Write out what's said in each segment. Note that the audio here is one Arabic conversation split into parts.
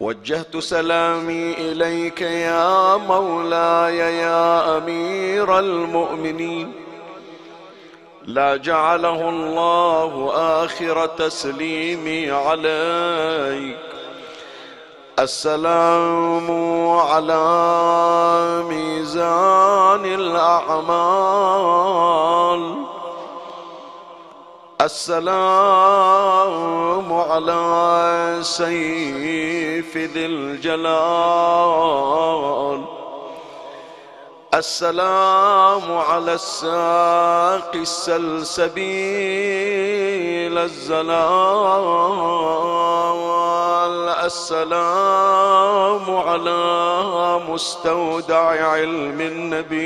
وجهت سلامي إليك يا مولاي يا أمير المؤمنين. لا جعله الله آخر تسليمي عليك. السلام على ميزان الأعمال. السلام على سيف ذي الجلال. السلام على الساق السلسبيل الزلال. السلام على مستودع علم النبي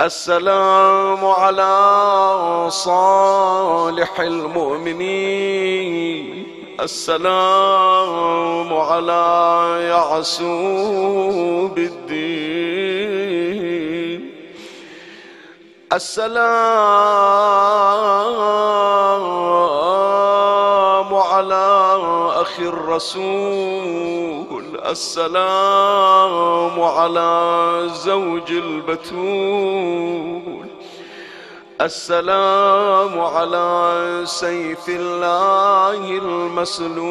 السلام على صالح المؤمنين. السلام على يعسوب الدين. السلام على أخي الرسول. السلام على زوج البتول. السلام على سيف الله المسلول.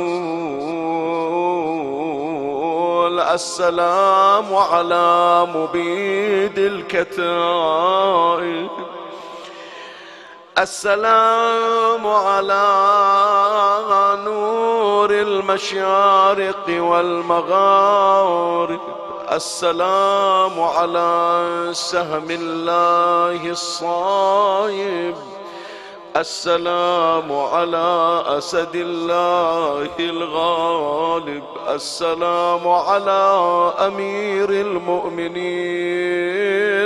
السلام على مبيد الكتائب. السلام على نور المشارق والمغارب. السلام على سهم الله الصايب. السلام على أسد الله الغالب. السلام على أمير المؤمنين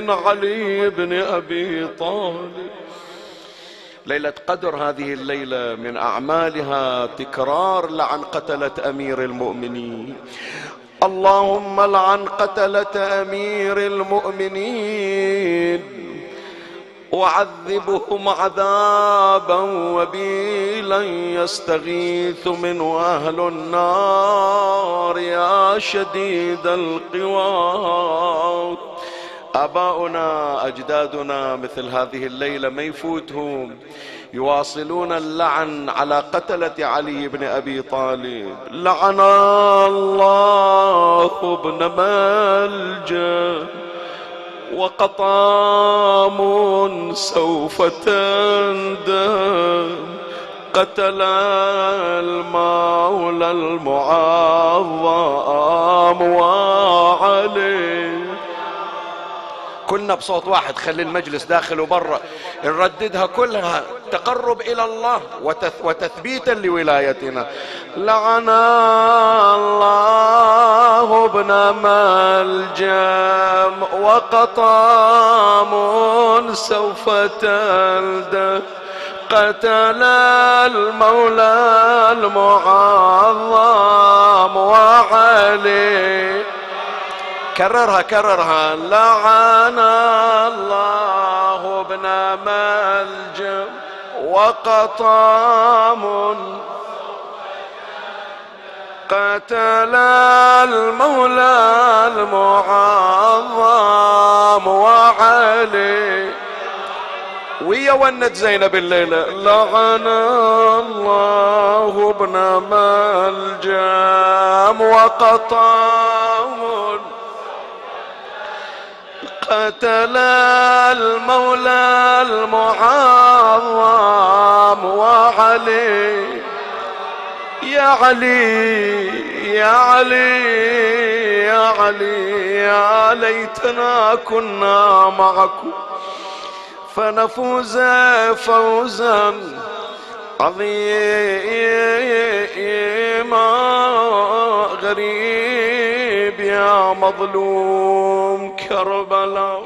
علي بن أبي طالب. ليلة قدر هذه الليلة من أعمالها تكرار لعن قتلة أمير المؤمنين. اللهم لعن قتلة أمير المؤمنين. وعذبهم عذابا وبيلا يستغيث منه أهل النار يا شديد القوى. آباؤنا أجدادنا مثل هذه الليلة ما يفوتهم. يواصلون اللعن على قتلة علي بن أبي طالب. لعن الله ابن ملجأ وقطام سوف تندم. قتل المولى المعظم كلنا بصوت واحد خلي المجلس داخل وبرا. نرددها كلها تقرب إلى الله وتثبيتا لولايتنا. لعن الله ابن ملجم وقطام سوف تلده قتل المولى المعظم وعلي. كررها كررها. لعن الله ابن ملجم وقطام قتل المولى المعظم وعلي. ويا ونت زينب الليلة. لعن الله ابن ملجم وقطام قتل المولى المعظم وعلي. يا علي يا علي يا علي يا ليتنا كنا معكم. فنفوز فوزا عظيما غريب يا مظلوم كربلاء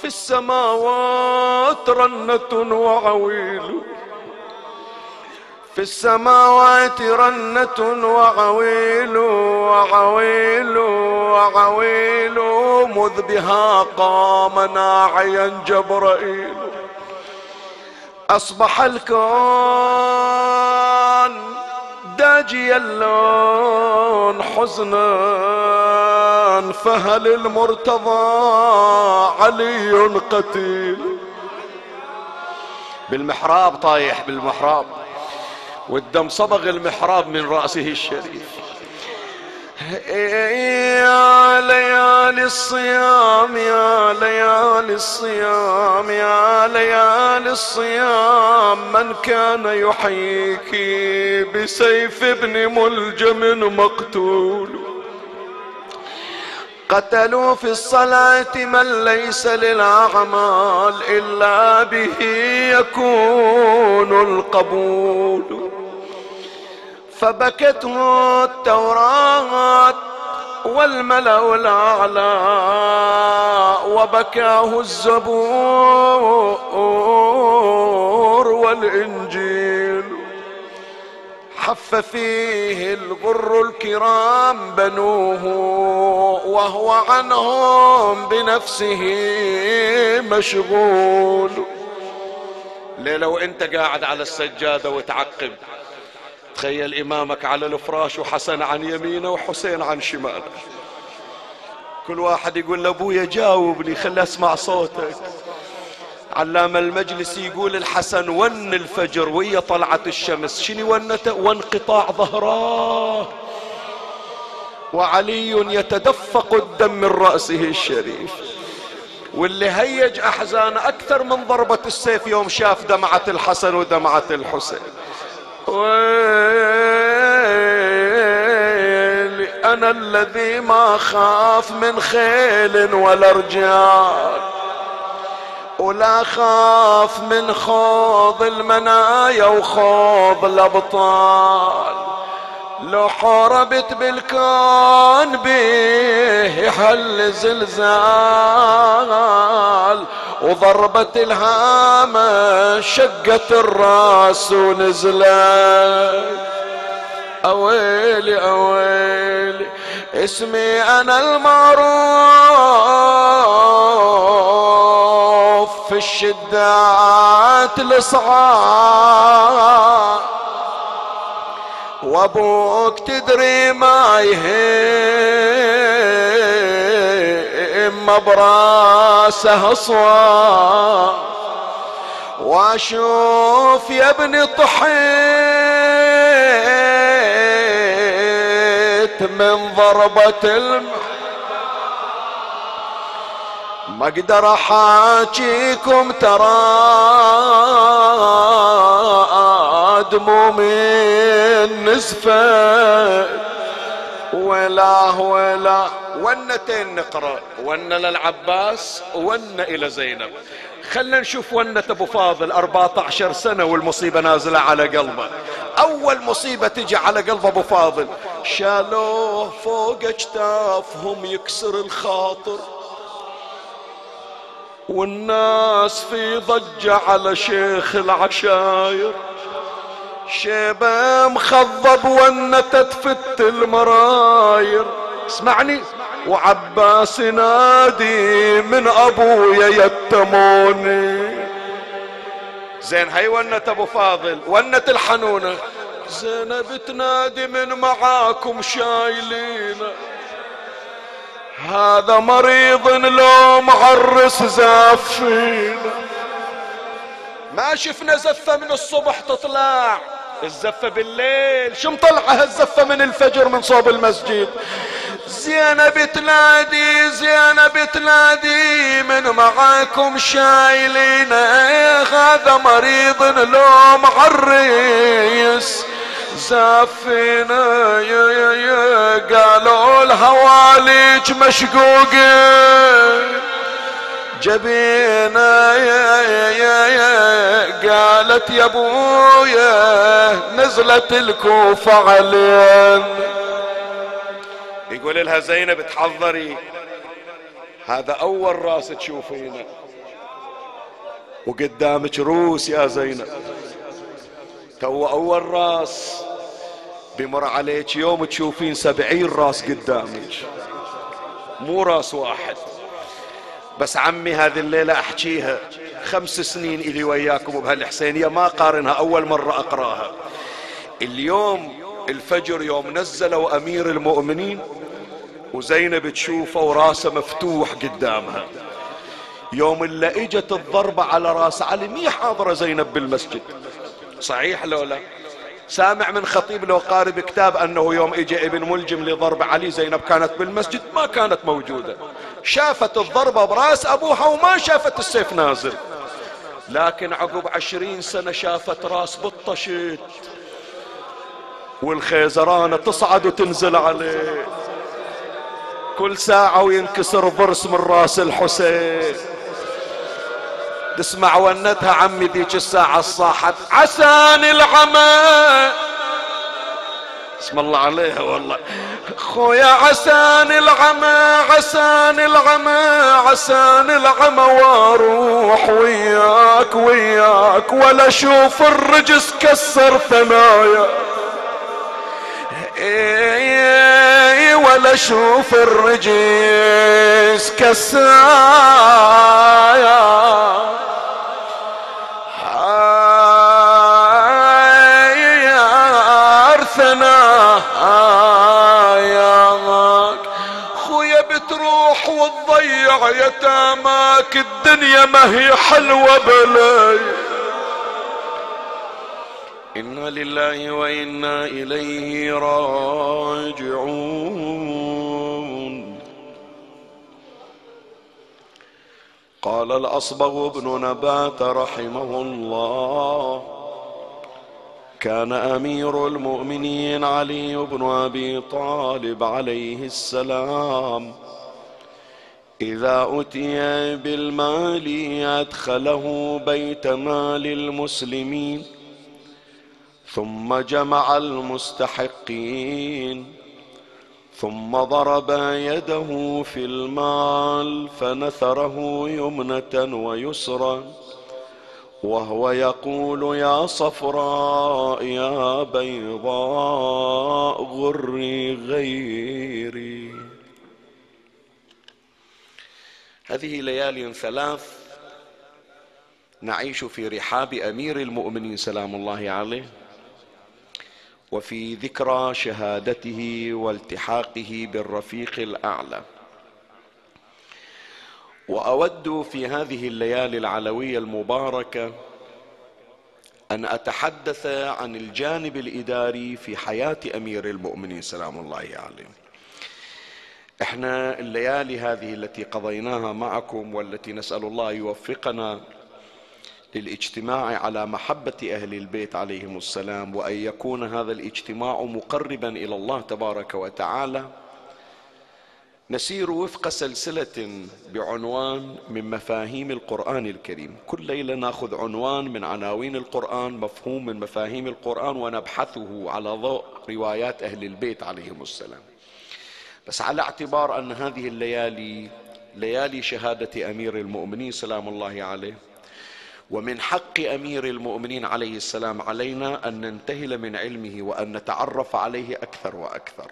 في السماوات رنة وعويل. في السماوات رنة وعويل وعويل وعويل. مذ بها قام ناعيا جبرائيل. أصبح الكون داجي اللون حزنا فهل المرتضى علي قتيل؟ بالمحراب طايح بالمحراب والدم صبغ المحراب من رأسه الشريف. يا ليالي الصيام يا ليالي الصيام يا ليالي الصيام. من كان يحييك بسيف ابن ملجم مقتول. قتلوا في الصلاة من ليس للأعمال إلا به يكون القبول. فبكته التوراة والملأ الأعلى وبكاه الزبور والإنجيل. حف فيه الغر الكرام بنوه وهو عنهم بنفسه مشغول. ليلة وانت قاعد على السجادة وتعقب؟ تخيل إمامك على الفراش وحسن عن يمينه وحسين عن شماله. كل واحد يقول لابويا جاوبني خلي أسمع صوتك. علام المجلس يقول الحسن ون الفجر ويا طلعت الشمس. شنو ونته وانقطاع ظهراه. وعلي يتدفق الدم من رأسه الشريف. واللي هيج أحزانه أكثر من ضربة السيف يوم شاف دمعة الحسن ودمعة الحسين. ويلي أنا الذي ما خاف من خيل ولا رجال ولا خاف من خوض المنايا وخوض الأبطال. لو حاربت بالكون به يحل زلزال وضربت الهامة شقت الراس ونزلت. أويلي أويلي اسمي أنا المعروف في الشدات الصعاب وابوك تدري ما يهم براسه صواب. واشوف يا ابني طحيت من ضربة الم ما أقدر احاكيكم ترى دمومي نزفت ولا ولا ونتين نقرأ. ون للعباس ون إلى زينب. خلنا نشوف ونة أبو فاضل 14 سنة والمصيبة نازلة على قلبه. أول مصيبة تجي على قلب أبو فاضل. شالوه فوق اجتافهم يكسر الخاطر. والناس في ضجة على شيخ العشاير. شيبة مخضب ونتت فت المراير. اسمعني وعباس نادي من أبويا يتموني. زين هاي ونت أبو فاضل ونت الحنونة. زينب تنادي من معاكم شايلينه هذا مريض لو معرس زافينا ما شفنا زفة من الصبح تطلع. الزفة بالليل. شو مطلعها الزفة من الفجر من صوب المسجد؟ زينب تنادي زينب تنادي من معاكم شايلين هذا مريض لو معرس. زافينا يا يا يا قالوا الهواليج مشقوقين. جبينا يا يا يا يا قالت يا أبويا نزلت الكوفة علينا. يقول لها زينب تحضري. هذا أول راس تشوفينه. وقدامك روس يا زينب. تو أول راس. بمر عليك يوم تشوفين سبعين راس قدامك. مو راس واحد. بس عمي هذه الليلة أحكيها. خمس سنين إلي وياكم بهالحسينية ما قارنها أول مرة أقرأها. اليوم الفجر يوم نزلوا أمير المؤمنين وزينب تشوفه وراسه مفتوح قدامها. يوم اللي إجت الضربة على رأس علي مي حاضرة زينب بالمسجد. صحيح لو لا؟ سامع من خطيب لو قارب كتاب أنه يوم اجى ابن ملجم لضرب علي زينب كانت بالمسجد ما كانت موجودة. شافت الضربة براس أبوها وما شافت السيف نازل. لكن عقب عشرين سنة شافت راس بالطشت والخيزرانة تصعد وتنزل عليه. كل ساعة وينكسر ضرس من راس الحسين. تسمع ونتها عمي ذيك الساعة الصاحت. عساني العمى. اسم الله عليها والله. خويا عساني العمى عساني العمى عساني العمى وأروح وياك وياك ولا أشوف الرجس كسر ثنايا. إيه ولا أشوف الرجس كسايا. وتضيع يتاماك الدنيا ما هي حلوة بلاي. إنا لله وإنا إليه راجعون. قال الأصبغ بن نبات رحمه الله. كان أمير المؤمنين علي بن أبي طالب عليه السلام. إذا اتي بالمال ادخله بيت مال المسلمين ثم جمع المستحقين ثم ضرب يده في المال فنثره يمنه ويسرا وهو يقول يا صفراء يا بيضاء غري غيري. هذه ليال ثلاث نعيش في رحاب أمير المؤمنين سلام الله عليه وفي ذكرى شهادته والتحاقه بالرفيق الأعلى. وأود في هذه الليالي العلوية المباركة أن أتحدث عن الجانب الإداري في حياة أمير المؤمنين سلام الله عليه. إحنا الليالي هذه التي قضيناها معكم والتي نسأل الله يوفقنا للاجتماع على محبة أهل البيت عليهم السلام وأن يكون هذا الاجتماع مقربا إلى الله تبارك وتعالى. نسير وفق سلسلة بعنوان من مفاهيم القرآن الكريم. كل ليلة نأخذ عنوان من عناوين القرآن مفهوم من مفاهيم القرآن ونبحثه على ضوء روايات أهل البيت عليهم السلام. بس على اعتبار أن هذه الليالي ليالي شهادة أمير المؤمنين سلام الله عليه ومن حق أمير المؤمنين عليه السلام علينا أن ننتهل من علمه وأن نتعرف عليه أكثر وأكثر.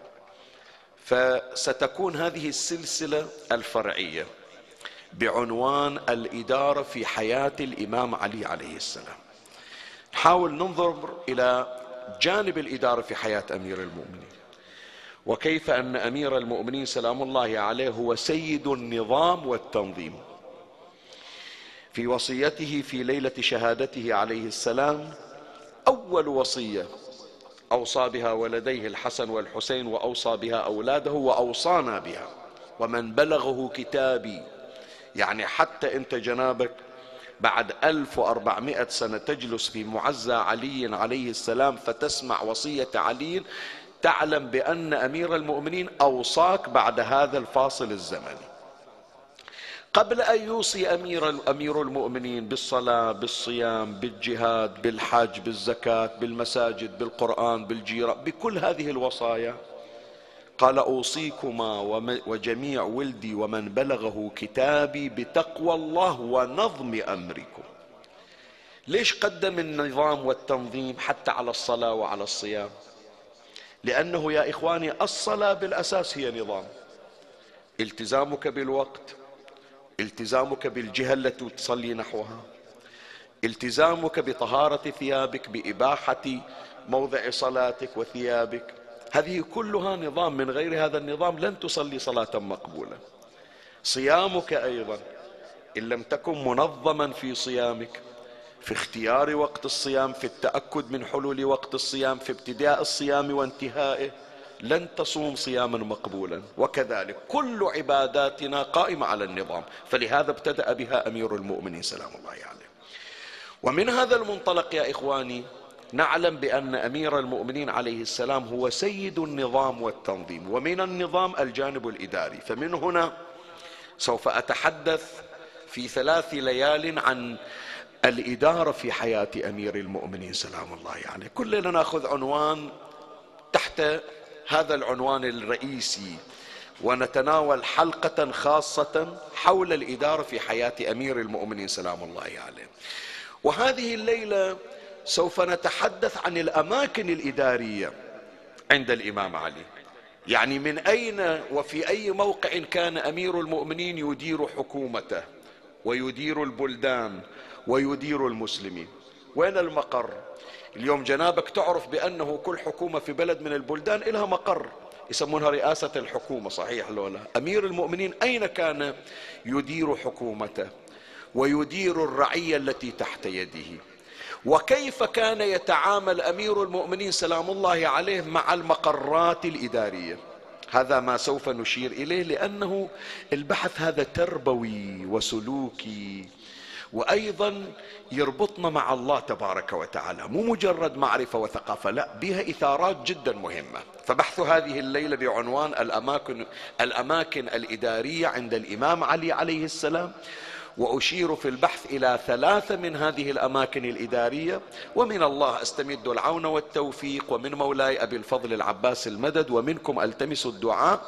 فستكون هذه السلسلة الفرعية بعنوان الإدارة في حياة الإمام علي عليه السلام. نحاول ننظر إلى جانب الإدارة في حياة أمير المؤمنين. وكيف أن أمير المؤمنين سلام الله عليه هو سيد النظام والتنظيم. في وصيته في ليلة شهادته عليه السلام أول وصية أوصى بها ولديه الحسن والحسين وأوصى بها أولاده وأوصانا بها ومن بلغه كتابي يعني حتى أنت جنابك بعد 1400 سنة تجلس في معزى علي عليه السلام فتسمع وصية علي تعلم بأن أمير المؤمنين أوصاك بعد هذا الفاصل الزمني. قبل أن يوصي أمير, أمير المؤمنين بالصلاة بالصيام بالجهاد بالحج بالزكاة بالمساجد بالقرآن بالجيرة بكل هذه الوصايا قال أوصيكما وجميع ولدي ومن بلغه كتابي بتقوى الله ونظم أمركم. ليش قدم النظام والتنظيم حتى على الصلاة وعلى الصيام؟ لأنه يا إخواني الصلاة بالأساس هي نظام. التزامك بالوقت التزامك بالجهة التي تصلي نحوها التزامك بطهارة ثيابك بإباحة موضع صلاتك وثيابك هذه كلها نظام. من غير هذا النظام لن تصلي صلاة مقبولة. صيامك أيضا إن لم تكن منظما في صيامك في اختيار وقت الصيام في التأكد من حلول وقت الصيام في ابتداء الصيام وانتهائه لن تصوم صياما مقبولا. وكذلك كل عباداتنا قائمة على النظام. فلهذا ابتدأ بها أمير المؤمنين سلام الله عليه. يعني. ومن هذا المنطلق يا إخواني نعلم بأن أمير المؤمنين عليه السلام هو سيد النظام والتنظيم. ومن النظام الجانب الإداري. فمن هنا سوف أتحدث في ثلاث ليال عن الإدارة في حياة أمير المؤمنين سلام الله عليه. يعني. كلنا نأخذ عنوان تحت هذا العنوان الرئيسي ونتناول حلقة خاصة حول الإدارة في حياة أمير المؤمنين سلام الله عليه. وهذه الليلة سوف نتحدث عن الأماكن الإدارية عند الإمام علي. يعني من أين وفي أي موقع كان أمير المؤمنين يدير حكومته ويدير البلدان؟ ويدير المسلمين. وين المقر؟ اليوم جنابك تعرف بأنه كل حكومة في بلد من البلدان لها مقر. يسمونها رئاسة الحكومة صحيح لولا أمير المؤمنين أين كان يدير حكومته؟ ويدير الرعية التي تحت يده. وكيف كان يتعامل أمير المؤمنين سلام الله عليه مع المقرات الإدارية؟ هذا ما سوف نشير إليه لأنه البحث هذا تربوي وسلوكي وأيضا يربطنا مع الله تبارك وتعالى مو مجرد معرفة وثقافة لا بها إثارات جدا مهمة. فبحث هذه الليلة بعنوان الأماكن الأماكن الإدارية عند الإمام علي عليه السلام. وأشير في البحث إلى ثلاثة من هذه الأماكن الإدارية ومن الله أستمد العون والتوفيق ومن مولاي أبي الفضل العباس المدد ومنكم ألتمس الدعاء.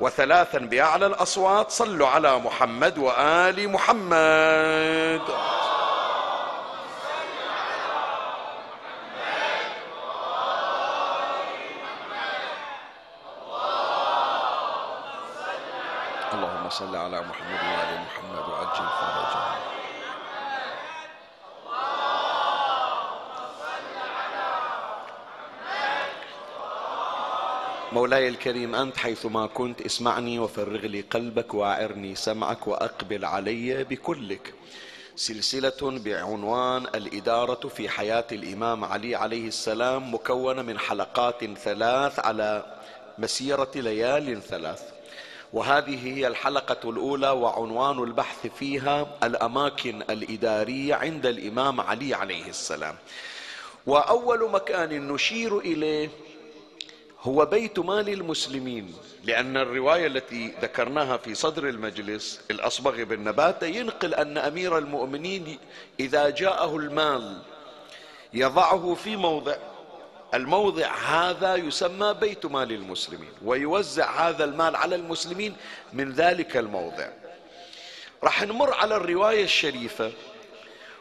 وثلاثا بأعلى الأصوات صلوا على محمد وآل محمد. اللهم صل على محمد وآل محمد مولاي الكريم أنت حيثما كنت اسمعني وفرغ لي قلبك وأعرني سمعك وأقبل علي بكلك. سلسلة بعنوان الإدارة في حياة الإمام علي عليه السلام مكونة من حلقات ثلاث على مسيرة ليال ثلاث. وهذه هي الحلقة الأولى وعنوان البحث فيها الأماكن الإدارية عند الإمام علي عليه السلام. وأول مكان نشير إليه هو بيت مال المسلمين لأن الرواية التي ذكرناها في صدر المجلس الأصبغ بن نباتة ينقل أن أمير المؤمنين إذا جاءه المال يضعه في موضع الموضع هذا يسمى بيت مال المسلمين ويوزع هذا المال على المسلمين من ذلك الموضع. راح نمر على الرواية الشريفة.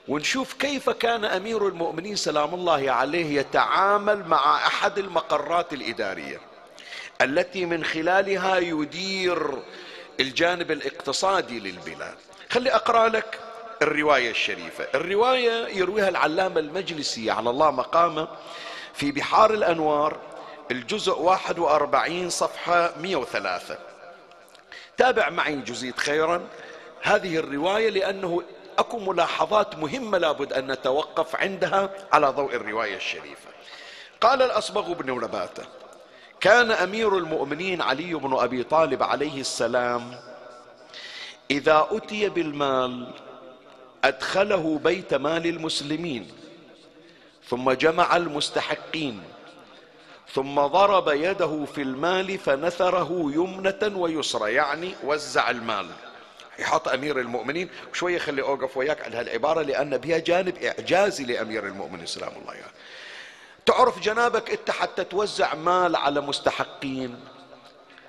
ونشوف كيف كان أمير المؤمنين سلام الله عليه يتعامل مع أحد المقرات الإدارية التي من خلالها يدير الجانب الاقتصادي للبلاد. خلي أقرأ لك الرواية الشريفة. الرواية يرويها العلامة المجلسي على الله مقامه في بحار الأنوار الجزء 41 صفحة 103 تابع معي جزيت خيرا. هذه الرواية لأنه أكو ملاحظات مهمة لابد أن نتوقف عندها على ضوء الرواية الشريفة. قال الأصبغ بن نباتة كان أمير المؤمنين علي بن أبي طالب عليه السلام إذا أتي بالمال أدخله بيت مال المسلمين ثم جمع المستحقين ثم ضرب يده في المال فنثره يمنة ويسرى يعني وزع المال. يحط أمير المؤمنين وشويه خلي أوقف وياك على هالعبارة لأن بها جانب إعجازي لأمير المؤمنين سلام الله عليه. تعرف جنابك أنت حتى توزع مال على مستحقين.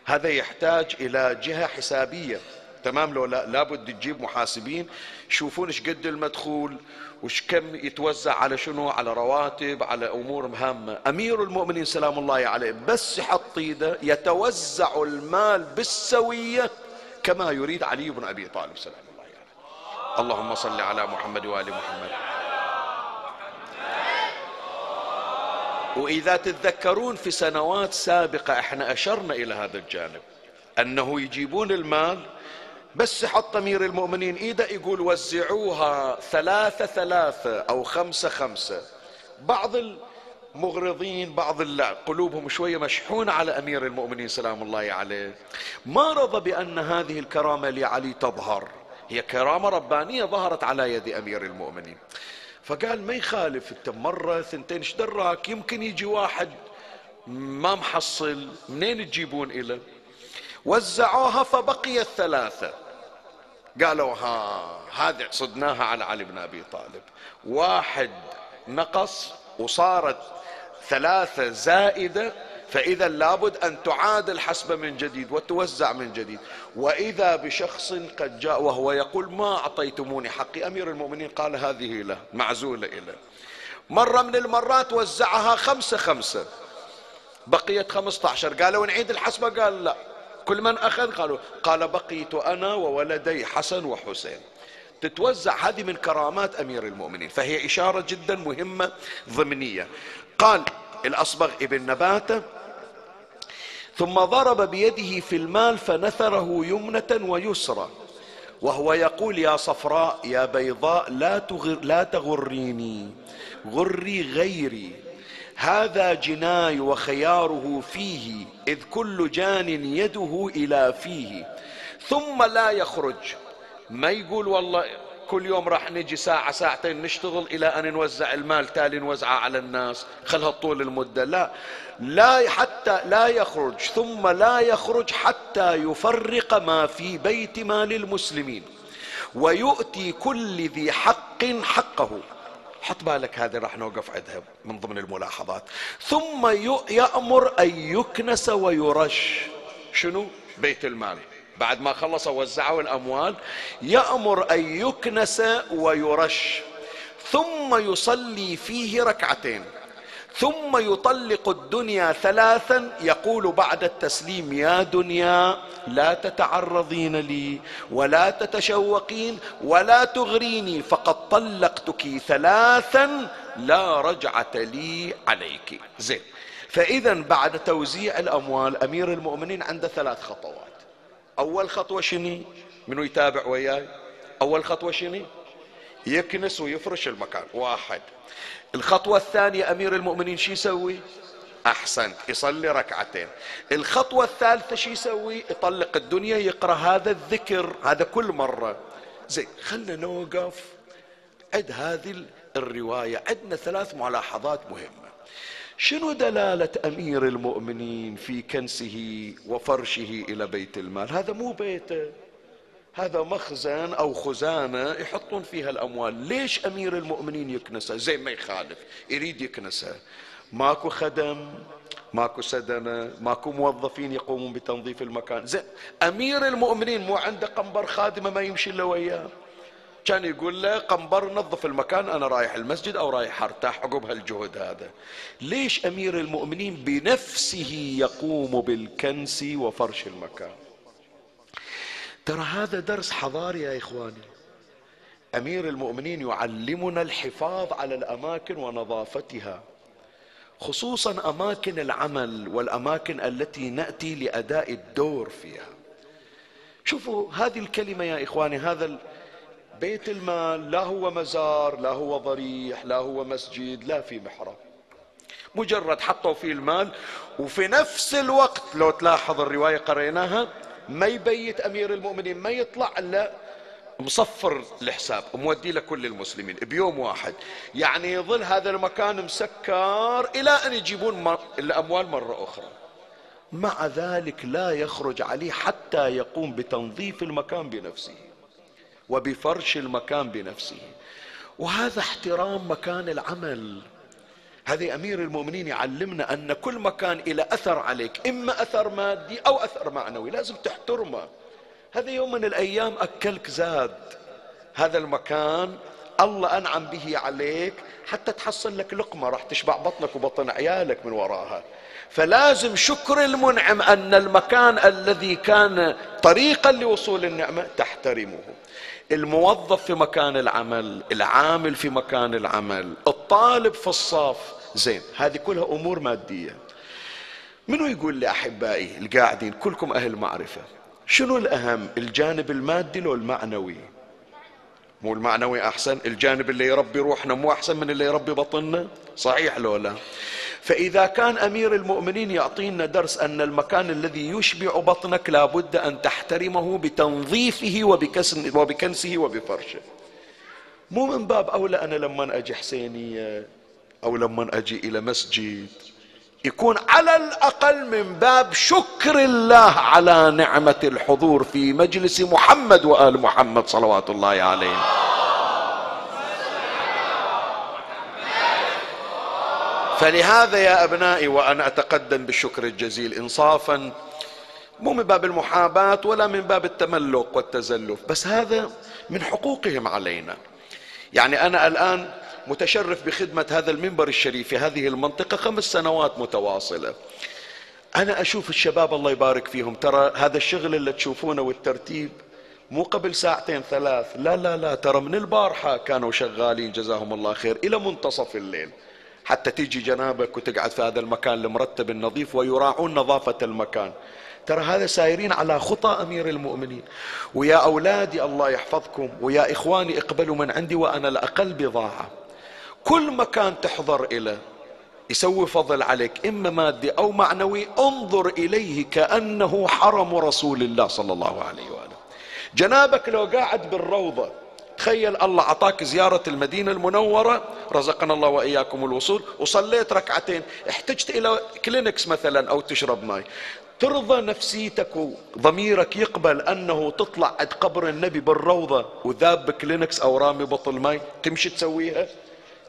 هذا يحتاج إلى جهة حسابية. تمام؟ لو لا لابد تجيب محاسبين يشوفون إيش قد المدخول وش كم يتوزع على شنو على رواتب على أمور هامه أمير المؤمنين سلام الله عليه بس يحط إيده يتوزع المال بالسوية. كما يريد علي بن أبي طالب سلام الله عليه. اللهم صل على محمد وآل محمد. وإذا تتذكرون في سنوات سابقة إحنا أشرنا إلى هذا الجانب أنه يجيبون المال بس يحط امير المؤمنين ايده يقول وزعوها ثلاثة ثلاثة أو خمسة خمسة بعض مغرضين بعض قلوبهم شوية مشحونة على أمير المؤمنين سلام الله عليه. ما رضى بأن هذه الكرامة لعلي تظهر. هي كرامة ربانية ظهرت على يد أمير المؤمنين. فقال ما يخالف انت مرة ثنتين إيش دراك؟ يمكن يجي واحد ما محصل منين تجيبون إلى؟ وزعوها فبقيت ثلاثة قالوا ها هذه صدناها على علي بن أبي طالب. واحد نقص وصارت ثلاثة زائدة فإذا لابد أن تعاد الحسبة من جديد وتوزع من جديد. وإذا بشخص قد جاء وهو يقول ما أعطيتموني حقي أمير المؤمنين قال هذه له معزولة إلى مرة من المرات وزعها خمسة خمسة. بقيت خمسة عشر قالوا نعيد الحسبة؟ قال لا. كل من أخذ؟ قالوا. قال بقيت أنا وولدي حسن وحسين. تتوزع هذه من كرامات أمير المؤمنين فهي إشارة جدا مهمة ضمنية. قال الأصبغ ابن نباتة ثم ضرب بيده في المال فنثره يمنة ويسرى وهو يقول يا صفراء يا بيضاء لا, تغر لا تغريني غري غيري هذا جناي وخياره فيه إذ كل جان يده إلى فيه ثم لا يخرج. ما يقول والله كل يوم راح نجي ساعة ساعتين نشتغل إلى أن نوزع المال تالي نوزعه على الناس. خلها طول المدة. لا لا حتى لا يخرج ثم لا يخرج حتى يفرق ما في بيت مال المسلمين. ويؤتي كل ذي حق حقه. حط بالك هذه راح نوقف عندها من ضمن الملاحظات. ثم يأمر أن يكنس ويرش. شنو؟ بيت المال. بعد ما خلص وزعوا الأموال يأمر أن يكنس ويرش ثم يصلي فيه ركعتين ثم يطلق الدنيا ثلاثا يقول بعد التسليم يا دنيا لا تتعرضين لي ولا تتشوقين ولا تغريني فقد طلقتك ثلاثا لا رجعة لي عليك. زين. فإذا بعد توزيع الأموال أمير المؤمنين عنده ثلاث خطوات. أول خطوة شني منو يتابع وياي؟ أول خطوة شني يكنس ويفرش المكان. واحد. الخطوة الثانية أمير المؤمنين شو يسوي؟ احسنت يصلي ركعتين. الخطوة الثالثة شو يسوي؟ يطلق الدنيا يقرأ هذا الذكر هذا كل مرة. زين خلنا نوقف عد هذه الرواية. عندنا ثلاث ملاحظات مهمة. شنو دلالة أمير المؤمنين في كنسه وفرشه إلى بيت المال؟ هذا مو بيته هذا مخزن أو خزانة يحطون فيها الأموال. ليش أمير المؤمنين يكنسه؟ زي ما يخالف يريد يكنسه. ماكو خدم ماكو سدنة ماكو موظفين يقومون بتنظيف المكان. زين أمير المؤمنين مو عنده قنبر خادمة ما يمشي إلا وياه. كان يقول له قنبر نظف المكان أنا رايح المسجد أو رايح أرتاح عقب هالجهد هذا. ليش أمير المؤمنين بنفسه يقوم بالكنس وفرش المكان؟ ترى هذا درس حضاري يا إخواني. أمير المؤمنين يعلمنا الحفاظ على الأماكن ونظافتها خصوصا أماكن العمل والأماكن التي نأتي لأداء الدور فيها. شوفوا هذه الكلمة يا إخواني هذا بيت المال لا هو مزار لا هو ضريح لا هو مسجد لا في محراب مجرد حطوا فيه المال وفي نفس الوقت لو تلاحظ الرواية قريناها ما يبيت أمير المؤمنين ما يطلع إلا مصفر الحساب ومودي لكل المسلمين بيوم واحد. يعني يظل هذا المكان مسكر إلى أن يجيبون الأموال مرة أخرى. مع ذلك لا يخرج عليه حتى يقوم بتنظيف المكان بنفسه. وبفرش المكان بنفسه. وهذا احترام مكان العمل. هذا أمير المؤمنين يعلمنا أن كل مكان إلى أثر عليك إما أثر مادي أو أثر معنوي لازم تحترمه. هذا يوم من الأيام أكلك زاد. هذا المكان الله أنعم به عليك حتى تحصل لك لقمة راح تشبع بطنك وبطن عيالك من وراها. فلازم شكر المنعم أن المكان الذي كان طريقا لوصول النعمة تحترمه. الموظف في مكان العمل العامل في مكان العمل الطالب في الصف. زين هذه كلها أمور مادية. منو يقول لي أحبائي القاعدين كلكم أهل معرفة شنو الأهم؟ الجانب المادي لو المعنوي؟ مو المعنوي أحسن الجانب اللي يربي روحنا مو أحسن من اللي يربي بطننا؟ صحيح لو لا؟ فإذا كان أمير المؤمنين يعطينا درس أن المكان الذي يشبع بطنك لابد أن تحترمه بتنظيفه وبكنسه وبفرشه. مو من باب أولى أنا لما أجي حسينية أو لما أجي إلى مسجد. يكون على الأقل من باب شكر الله على نعمة الحضور في مجلس محمد وآل محمد صلوات الله عليه. فلهذا يا أبنائي وأنا أتقدم بالشكر الجزيل انصافا مو من باب المحاباة ولا من باب التملق والتزلف بس هذا من حقوقهم علينا. يعني أنا الآن متشرف بخدمة هذا المنبر الشريف في هذه المنطقة خمس سنوات متواصلة. أنا أشوف الشباب الله يبارك فيهم ترى هذا الشغل اللي تشوفونه والترتيب مو قبل ساعتين ثلاث لا لا لا ترى من البارحة كانوا شغالين جزاهم الله خير إلى منتصف الليل. حتى تيجي جنابك وتقعد في هذا المكان المرتب النظيف ويراعون نظافة المكان. ترى هذا سايرين على خطى أمير المؤمنين. ويا أولادي الله يحفظكم ويا إخواني اقبلوا من عندي وأنا الأقل بضاعة. كل مكان تحضر إليه يسوي فضل عليك إما مادي أو معنوي انظر إليه كأنه حرم رسول الله صلى الله عليه وآله. جنابك لو قاعد بالروضة تخيل الله عطاك زيارة المدينة المنورة رزقنا الله وإياكم الوصول وصليت ركعتين احتجت إلى كلينكس مثلا أو تشرب ماي. ترضى نفسيتك وضميرك يقبل أنه تطلع عند قبر النبي بالروضة وذاب بكلينكس أو رامي بطل ماي. تمشي تسويها؟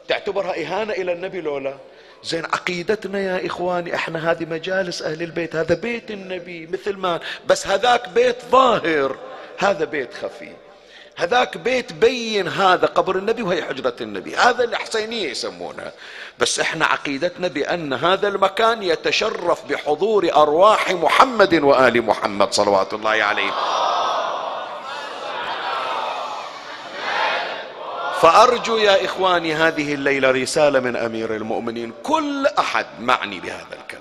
تعتبرها إهانة إلى النبي لو لا زين عقيدتنا يا إخواني إحنا هذه مجالس أهل البيت هذا بيت النبي مثل ما بس هذاك بيت ظاهر هذا بيت خفي. هذاك بيت بين هذا قبر النبي وهي حجرة النبي. هذا الحسينية يسمونها بس إحنا عقيدتنا بأن هذا المكان يتشرف بحضور أرواح محمد وآل محمد صلوات الله عليه. فأرجو يا إخواني هذه الليلة رسالة من أمير المؤمنين. كل أحد معني بهذا الكلام.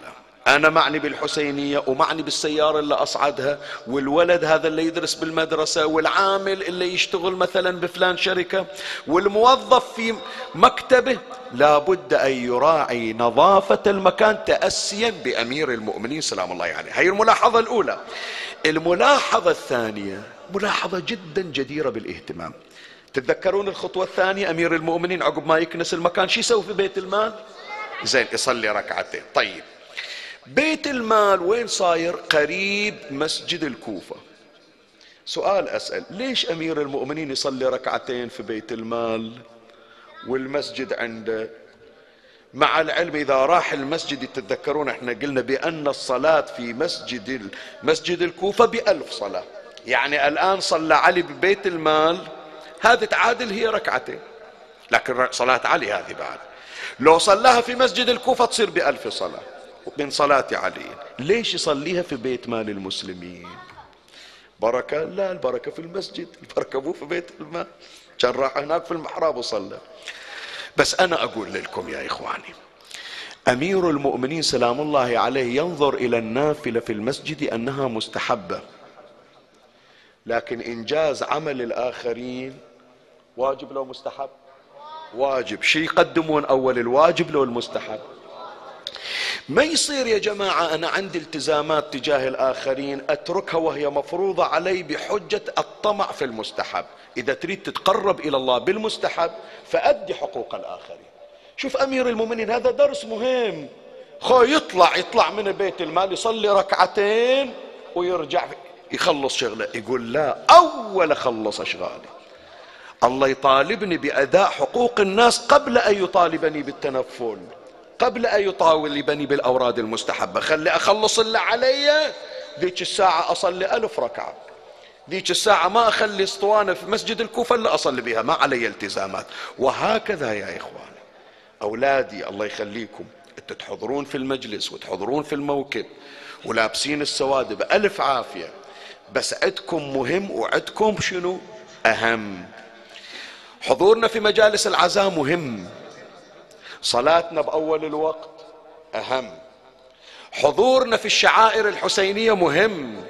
أنا معني بالحسينية ومعني بالسيارة اللي أصعدها والولد هذا اللي يدرس بالمدرسة والعامل اللي يشتغل مثلا بفلان شركة والموظف في مكتبه لابد أن يراعي نظافة المكان تأسيا بأمير المؤمنين. سلام الله عليه. هي الملاحظة الأولى. الملاحظة الثانية ملاحظة جدا جديرة بالاهتمام. تتذكرون الخطوة الثانية؟ أمير المؤمنين عقب ما يكنس المكان شو يسوي في بيت المال؟ زين يصلي ركعتين. طيب بيت المال وين صاير؟ قريب مسجد الكوفة. سؤال أسأل ليش أمير المؤمنين يصلي ركعتين في بيت المال والمسجد عنده؟ مع العلم إذا راح المسجد تتذكرون إحنا قلنا بأن الصلاة في مسجد مسجد الكوفة بألف صلاة. يعني الآن صلى علي ببيت المال هذه تعادل هي ركعتين. لكن صلاة علي هذه بعد. لو صلاها في مسجد الكوفة تصير بألف صلاة. من صلاة علي. ليش يصليها في بيت مال المسلمين؟ بركة لا البركة في المسجد البركة مو في بيت المال. كان راح هناك في المحراب وصلى. بس أنا أقول لكم يا إخواني أمير المؤمنين سلام الله عليه ينظر إلى النافلة في المسجد أنها مستحبة. لكن إنجاز عمل الآخرين واجب لو مستحب؟ واجب. شي يقدمون أول الواجب لو المستحب؟ ما يصير يا جماعة أنا عندي التزامات تجاه الآخرين أتركها وهي مفروضة علي بحجة الطمع في المستحب. إذا تريد تتقرب إلى الله بالمستحب فأدي حقوق الآخرين. شوف أمير المؤمنين هذا درس مهم. خو يطلع يطلع من بيت المال يصلي ركعتين ويرجع يخلص شغله. يقول لا أول خلص أشغالي. الله يطالبني بأداء حقوق الناس قبل أن يطالبني بالتنفل. قبل أن يطالبني بالأوراد المستحبة. خلي أخلص اللي علي ذيك الساعة أصلي ألف ركعة. ذيك الساعة ما أخلي اسطوانة في مسجد الكوفة إلا أصلي بها ما علي التزامات. وهكذا يا إخوان أولادي الله يخليكم. أنتم تحضرون في المجلس وتحضرون في الموكب ولابسين السواد بألف عافية. بس عدكم مهم وعدكم شنو؟ أهم. حضورنا في مجالس العزاء مهم. صلاتنا بأول الوقت. أهم. حضورنا في الشعائر الحسينية مهم.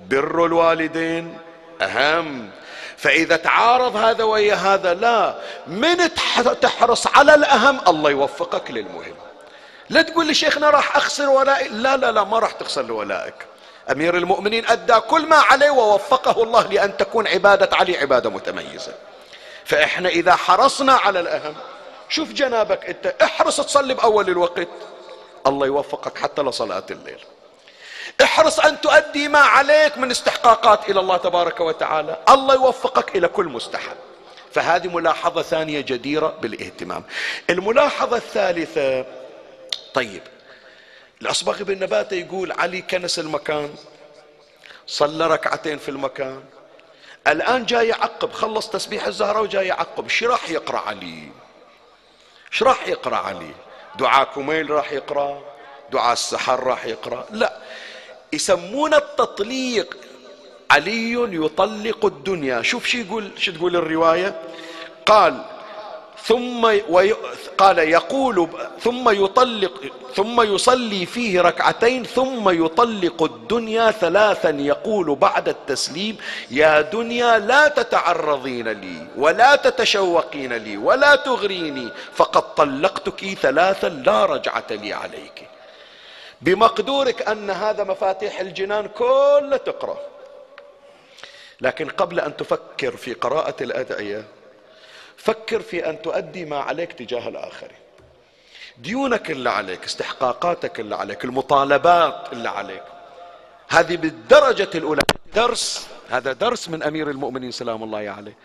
بر الوالدين. أهم. فإذا تعارض هذا ويا هذا لا. من تحرص على الأهم؟ الله يوفقك للمهم. لا تقول لي شيخنا راح أخسر ولائي لا لا لا ما راح تخسر ولائك أمير المؤمنين أدى كل ما عليه ووفقه الله لأن تكون عبادة علي عبادة متميزة. فإحنا إذا حرصنا على الأهم شوف جنابك أنت احرص تصلي بأول الوقت. الله يوفقك حتى لصلاة الليل. احرص أن تؤدي ما عليك من استحقاقات إلى الله تبارك وتعالى. الله يوفقك إلى كل مستحب. فهذه ملاحظة ثانية جديرة بالاهتمام. الملاحظة الثالثة طيب الأصبغ بن نباتة يقول علي كنس المكان صلى ركعتين في المكان. الآن جاي يعقب خلص تسبيح الزهرة وجاي يعقب. شو راح يقرأ علي؟ شو راح يقرأ علي دعاء كميل راح يقرأ دعاء السحر راح يقرأ. لا يسمون التطليق علي يطلق الدنيا. شوف شو يقول شو تقول الرواية؟ قال ثم وي قال يقول ثم يطلق ثم يصلي فيه ركعتين ثم يطلق الدنيا ثلاثا يقول بعد التسليم يا دنيا لا تتعرضين لي ولا تتشوقين لي ولا تغريني فقد طلقتك ثلاثا لا رجعة لي عليك. بمقدورك أن هذا مفاتيح الجنان كله تقرأ. لكن قبل أن تفكر في قراءة الأدعية فكر في أن تؤدي ما عليك تجاه الآخرين. ديونك اللي عليك استحقاقاتك اللي عليك المطالبات اللي عليك. هذه بالدرجة الأولى. درس هذا درس من أمير المؤمنين سلام الله عليه.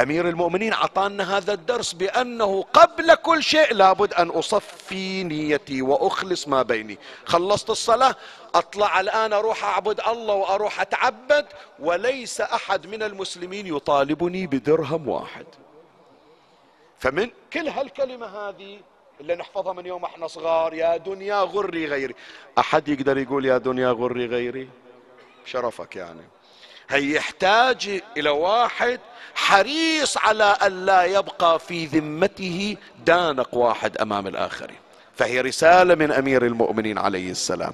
أمير المؤمنين أعطانا هذا الدرس بأنه قبل كل شيء لابد أن أصفي نيتي وأخلص ما بيني. خلصت الصلاة أطلع الآن أروح أعبد الله وأروح أتعبد وليس أحد من المسلمين يطالبني بدرهم واحد. فمن كل هالكلمة هذه اللي نحفظها من يوم إحنا صغار يا دنيا غري غيري. أحد يقدر يقول يا دنيا غري غيري؟ شرفك يعني. هي يحتاج إلى واحد حريص على أن لا يبقى في ذمته دانق واحد أمام الآخرين. فهي رسالة من أمير المؤمنين عليه السلام.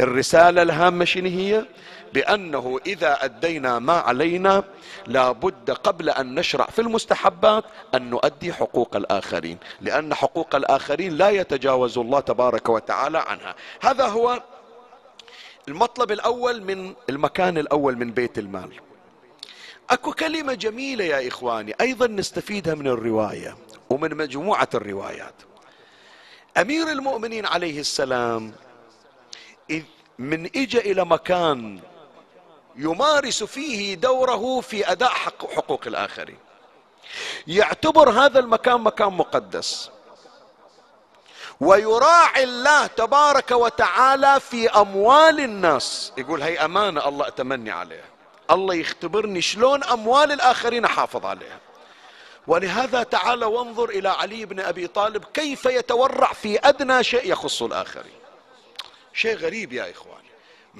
الرسالة الهامة شنو هي؟ بأنه إذا أدينا ما علينا لابد قبل أن نشرع في المستحبات أن نؤدي حقوق الآخرين لأن حقوق الآخرين لا يتجاوز الله تبارك وتعالى عنها. هذا هو المطلب الأول من المكان الأول من بيت المال. أكو كلمة جميلة يا إخواني أيضا نستفيدها من الرواية ومن مجموعة الروايات. أمير المؤمنين عليه السلام إذ من اجى إلى مكان يمارس فيه دوره في أداء حق حقوق الآخرين. يعتبر هذا المكان مكان مقدس. ويراعي الله تبارك وتعالى في أموال الناس. يقول هي أمانة الله أتمني عليها. الله يختبرني شلون أموال الآخرين أحافظ عليها. ولهذا تعال وانظر إلى علي بن أبي طالب كيف يتورع في أدنى شيء يخص الآخرين. شيء غريب يا اخواني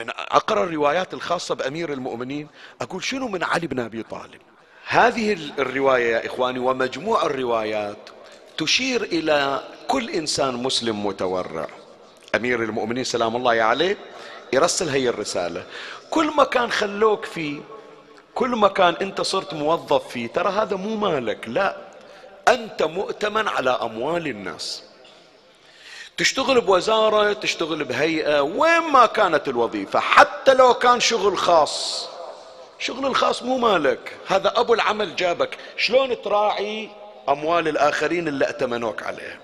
من أقرأ الروايات الخاصة بأمير المؤمنين أقول شنو من علي بن أبي طالب؟ هذه الرواية يا إخواني ومجموع الروايات تشير إلى كل إنسان مسلم متورع. أمير المؤمنين سلام الله عليه يرسل هي الرسالة. كل مكان خلوك فيه كل مكان أنت صرت موظف فيه ترى هذا مو مالك لا. أنت مؤتمن على أموال الناس. تشتغل بوزارة تشتغل بهيئة وين ما كانت الوظيفة حتى لو كان شغل خاص. شغل الخاص مو مالك هذا أبو العمل جابك. شلون تراعي أموال الآخرين اللي أتمنوك عليها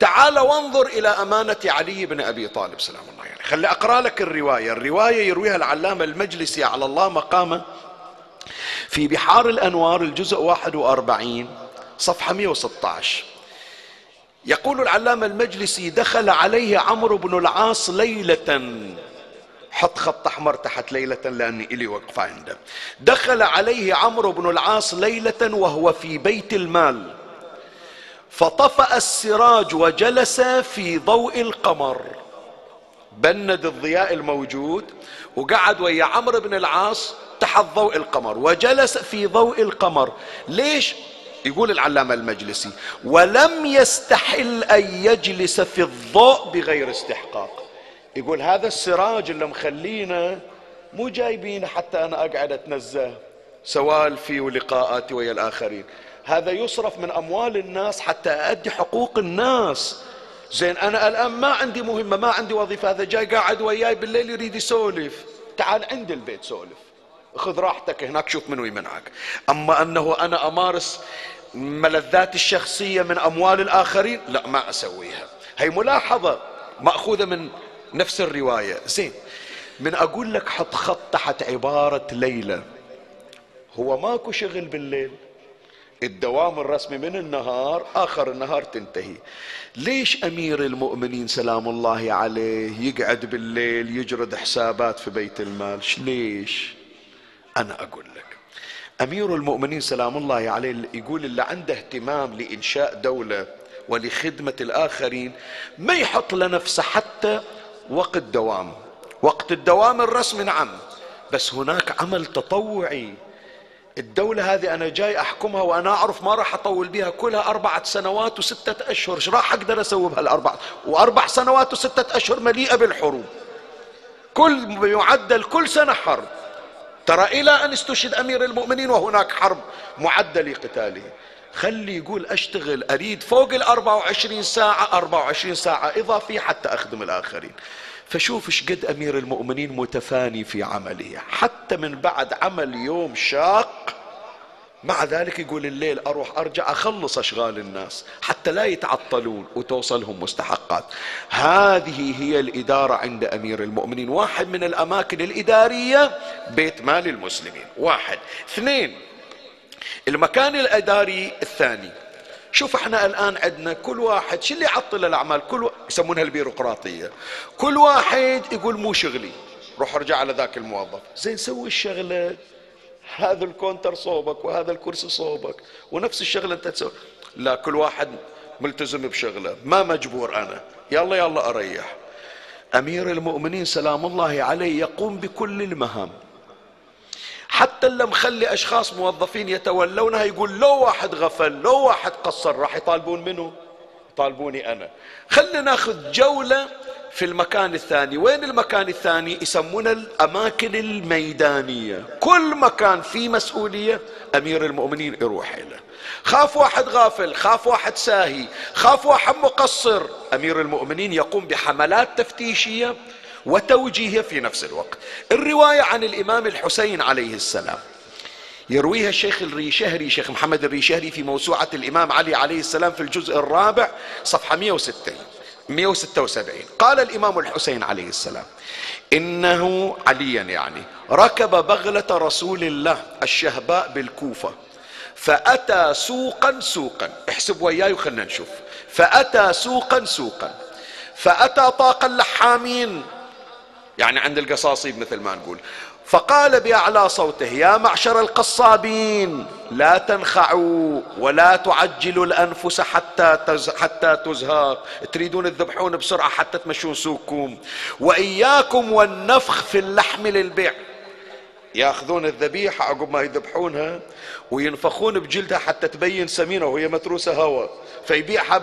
تعال وانظر إلى أمانة علي بن أبي طالب سلام الله عليه. يعني خلي أقرأ لك الرواية. الرواية يرويها العلامة المجلسي على الله مقامه في بحار الأنوار الجزء 41 صفحة 116 يقول العلامة المجلسي دخل عليه عمرو بن العاص ليلة. حط خط أحمر تحت ليلة لأني إلي وقفة عنده. دخل عليه عمرو بن العاص ليلة وهو في بيت المال. فطفأ السراج وجلس في ضوء القمر. بند الضياء الموجود وقعد ويا عمرو بن العاص تحت ضوء القمر. وجلس في ضوء القمر. ليش؟ يقول العلامة المجلسي ولم يستحل أن يجلس في الضوء بغير استحقاق. يقول هذا السراج اللي مخلينا مو جايبينه حتى أنا أقعد أتنزه. سوالفي ولقاءاتي ويا الآخرين. هذا يصرف من أموال الناس حتى أؤدي حقوق الناس. زين أنا الآن ما عندي مهمة ما عندي وظيفة هذا جاي قاعد وياي بالليل يريد يسولف. تعال عند البيت سولف. خذ راحتك هناك شوف منو يمنعك. أما أنه أنا أمارس ملذاتي الشخصية من أموال الآخرين؟ لا ما أسويها. هي ملاحظة مأخوذة من نفس الرواية. زين من أقول لك حط خط تحت عبارة ليلة هو ماكو شغل بالليل. الدوام الرسمي من النهار آخر النهار تنتهي. ليش أمير المؤمنين سلام الله عليه يقعد بالليل يجرد حسابات في بيت المال؟ ليش؟ أنا أقول لك. أمير المؤمنين سلام الله عليه يقول اللي عنده اهتمام لإنشاء دولة ولخدمة الآخرين ما يحط لنفسه حتى وقت دوام. وقت الدوام الرسمي نعم بس هناك عمل تطوعي. الدولة هذه أنا جاي أحكمها وأنا أعرف ما راح أطول بها كلها أربعة سنوات وستة أشهر إيش راح أقدر أسوي بهالأربعة؟ وأربع سنوات وستة أشهر مليئة بالحروب. كل يعدل كل سنة حرب. ترى إلى أن استشهد أمير المؤمنين وهناك حرب معدة لقتاله. خلي يقول أشتغل أريد فوق ال 24 ساعة 24 ساعة إضافية حتى أخدم الآخرين. فشوف إيش قد أمير المؤمنين متفاني في عمله. حتى من بعد عمل يوم شاق مع ذلك يقول الليل أروح أرجع أخلص أشغال الناس حتى لا يتعطلون وتوصلهم مستحقات. هذه هي الإدارة عند أمير المؤمنين واحد من الأماكن الإدارية بيت مال المسلمين واحد. اثنين المكان الإداري الثاني. شوف إحنا الآن عندنا كل واحد شو اللي يعطل الأعمال؟ كل يسمونها البيروقراطية. كل واحد يقول مو شغلي روح ارجع على ذاك الموظف. زين سوي الشغلة. هذا ال counter صوبك وهذا الكرسي صوبك ونفس الشغلة انت تسوي. لا كل واحد ملتزم بشغله. ما مجبور أنا. يلا يلا أريح. أمير المؤمنين سلام الله عليه يقوم بكل المهام. حتى اللي مخلي أشخاص موظفين يتولونها يقول لو واحد غفل لو واحد قصر راح يطالبون منه؟ يطالبوني أنا. خلينا ناخذ جولة في المكان الثاني. وين المكان الثاني؟ يسمونه الأماكن الميدانية. كل مكان فيه مسؤولية أمير المؤمنين يروح إليه. خاف واحد غافل خاف واحد ساهي خاف واحد مقصر. أمير المؤمنين يقوم بحملات تفتيشية وتوجيهية في نفس الوقت. الرواية عن الإمام الحسين عليه السلام. يرويها الشيخ الريشهري شيخ محمد الريشهري في موسوعة الإمام علي عليه السلام في الجزء الرابع صفحة 160 176 قال الإمام الحسين عليه السلام إنه عليا يعني ركب بغلة رسول الله الشهباء بالكوفة فأتى سوقا سوقا. احسب وياي وخلنا نشوف. فأتى سوقا سوقا. فأتى طاق اللحامين يعني عند القصاصين مثل ما نقول. فقال بأعلى صوته يا معشر القصابين لا تنخعوا ولا تعجلوا الأنفس حتى حتى تزهق تريدون تذبحون بسرعة حتى تمشون سوقكم. وإياكم والنفخ في اللحم للبيع. يأخذون الذبيحة عقب ما يذبحونها وينفخون بجلدها حتى تبين سمينة وهي متروسة هواء فيبيعها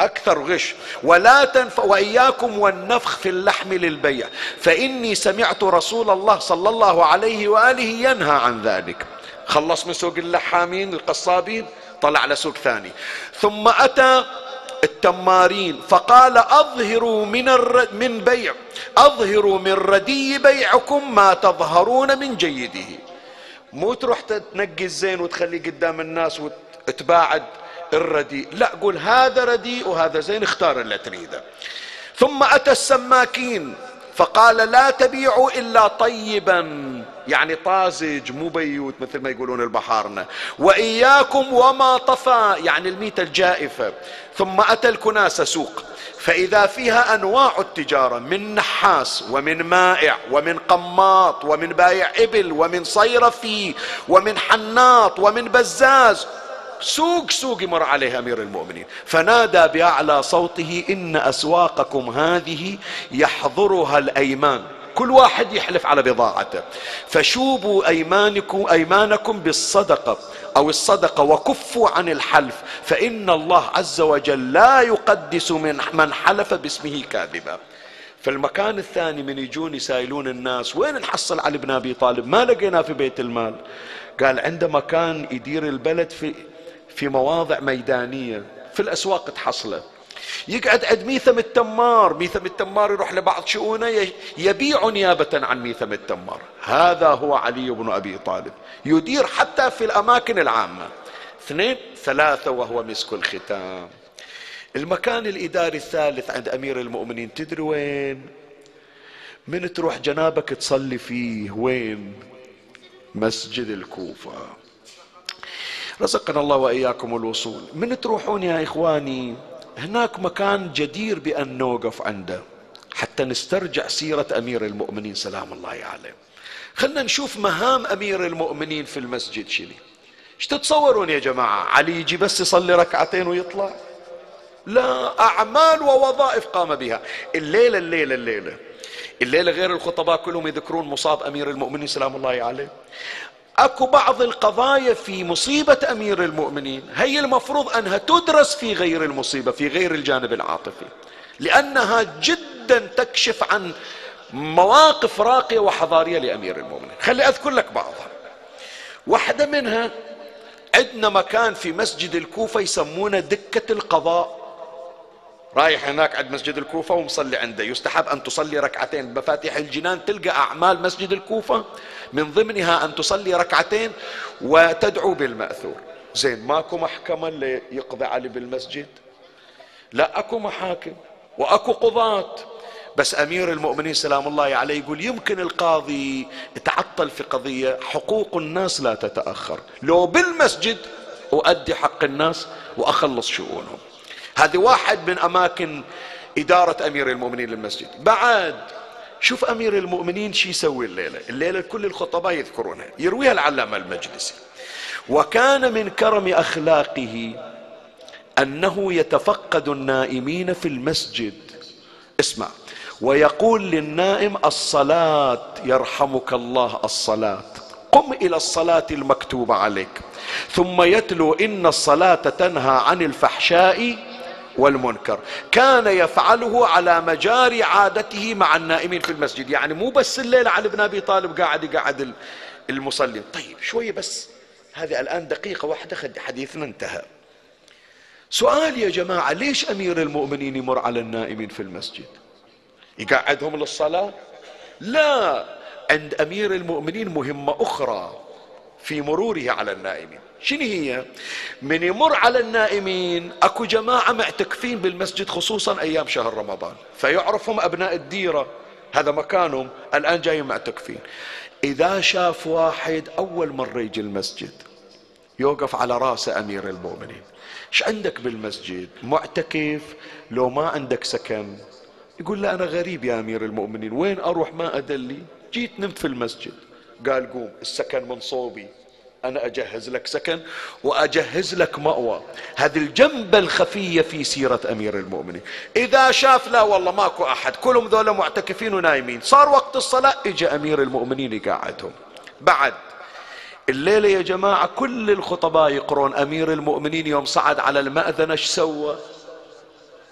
أكثر غش. ولا تنف وإياكم والنفخ في اللحم للبيع. فإني سمعت رسول الله صلى الله عليه وآله ينهى عن ذلك. خلص من سوق اللحامين القصابين طلع على سوق ثاني. ثم أتى التمارين فقال أظهروا من الر... من بيع. أظهروا من ردي بيعكم ما تظهرون من جيده. مو تروح تنقي الزين وتخليه قدام الناس وتباعد الرديء. لا قول هذا رديء وهذا زين اختار اللي تريده ثم أتى السماكين فقال لا تبيعوا إلا طيبا. يعني طازج مو بيوت مثل ما يقولون البحارنا. وإياكم وما طفى يعني الميتة الجائفة. ثم أتى الكناسة سوق. فإذا فيها أنواع التجارة من نحاس ومن مائع ومن قماط ومن بايع إبل ومن صيرفي ومن حناط ومن بزاز سوق سوق يمر عليه أمير المؤمنين. فنادى بأعلى صوته إن أسواقكم هذه يحضرها الأيمان. كل واحد يحلف على بضاعته. فشوبوا ايمانكم أيمانكم بالصدقة أو الصدقة وكفوا عن الحلف. فإن الله عز وجل لا يقدس من من حلف باسمه كاذبا. في المكان الثاني من يجون يسائلون الناس وين نحصل علي بن أبي طالب؟ ما لقيناه في بيت المال. قال عنده مكان يدير البلد في في مواضع ميدانية في الأسواق تحصله. يقعد عند ميثم التمار ميثم التمار يروح لبعض شؤونه يبيع نيابة عن ميثم التمار. هذا هو علي بن أبي طالب. يدير حتى في الأماكن العامة. اثنين ثلاثة وهو مسك الختام. المكان الإداري الثالث عند أمير المؤمنين تدري وين؟ من تروح جنابك تصلي فيه؟ وين؟ مسجد الكوفة. رزقنا الله وإياكم الوصول. من تروحون يا إخواني؟ هناك مكان جدير بأن نوقف عنده. حتى نسترجع سيرة أمير المؤمنين سلام الله عليه. خلنا نشوف مهام أمير المؤمنين في المسجد شنو. إيش تتصورون يا جماعة؟ علي يجي بس يصلي ركعتين ويطلع؟ لا أعمال ووظائف قام بها. الليلة الليلة الليلة. الليلة غير الخطباء كلهم يذكرون مصاب أمير المؤمنين سلام الله عليه. أكو بعض القضايا في مصيبة أمير المؤمنين. هي المفروض أنها تدرس في غير المصيبة في غير الجانب العاطفي. لأنها جدا تكشف عن مواقف راقية وحضارية لأمير المؤمنين. خلي أذكر لك بعضها. واحدة منها عندنا مكان في مسجد الكوفة يسمونه دكة القضاء. رايح هناك عند مسجد الكوفة ومصلي عنده. يستحب أن تصلي ركعتين. بمفاتيح الجنان تلقى أعمال مسجد الكوفة من ضمنها أن تصلي ركعتين وتدعو بالمأثور. زين ماكو محكمة اللي يقضي علي بالمسجد؟ لا أكو محاكم وأكو قضاة. بس أمير المؤمنين سلام الله عليه يقول يمكن القاضي يتعطل في قضية حقوق الناس لا تتأخر. لو بالمسجد أؤدي حق الناس وأخلص شؤونهم. هذه واحد من أماكن إدارة أمير المؤمنين للمسجد. بعد شوف أمير المؤمنين شو يسوي الليلة. الليلة كل الخطباء يذكرونها. يرويها العلامة المجلسي. وكان من كرم أخلاقه أنه يتفقد النائمين في المسجد. اسمع. ويقول للنائم الصلاة يرحمك الله الصلاة. قم إلى الصلاة المكتوبة عليك. ثم يتلو إن الصلاة تنهى عن الفحشاء والمنكر. كان يفعله على مجاري عادته مع النائمين في المسجد. يعني مو بس الليلة علي بن أبي طالب قاعد يقعد المصلين طيب شوية بس. هذه الآن دقيقة واحدة حديثنا انتهى سؤال يا جماعة ليش أمير المؤمنين يمر على النائمين في المسجد؟ يقعدهم للصلاة؟ لا عند أمير المؤمنين مهمة أخرى في مروره على النائمين. شنو هي؟ من يمر على النائمين أكو جماعة معتكفين بالمسجد خصوصا أيام شهر رمضان. فيعرفهم أبناء الديرة هذا مكانهم الآن جايين معتكفين. إذا شاف واحد أول مرة يجي المسجد يوقف على رأس أمير المؤمنين. إيش عندك بالمسجد؟ معتكف؟ لو ما عندك سكن؟ يقول له أنا غريب يا أمير المؤمنين. وين أروح؟ ما ادلي جيت نمت في المسجد. قال قوم السكن من صوبي. أنا أجهز لك سكن وأجهز لك مأوى. هذه الجنبة الخفية في سيرة أمير المؤمنين. إذا شاف لا والله ماكو أحد كلهم ذولا معتكفين ونايمين. صار وقت الصلاة إجا أمير المؤمنين يقعدهم. بعد الليلة يا جماعة كل الخطباء يقرون أمير المؤمنين يوم صعد على المأذنة إيش سوى؟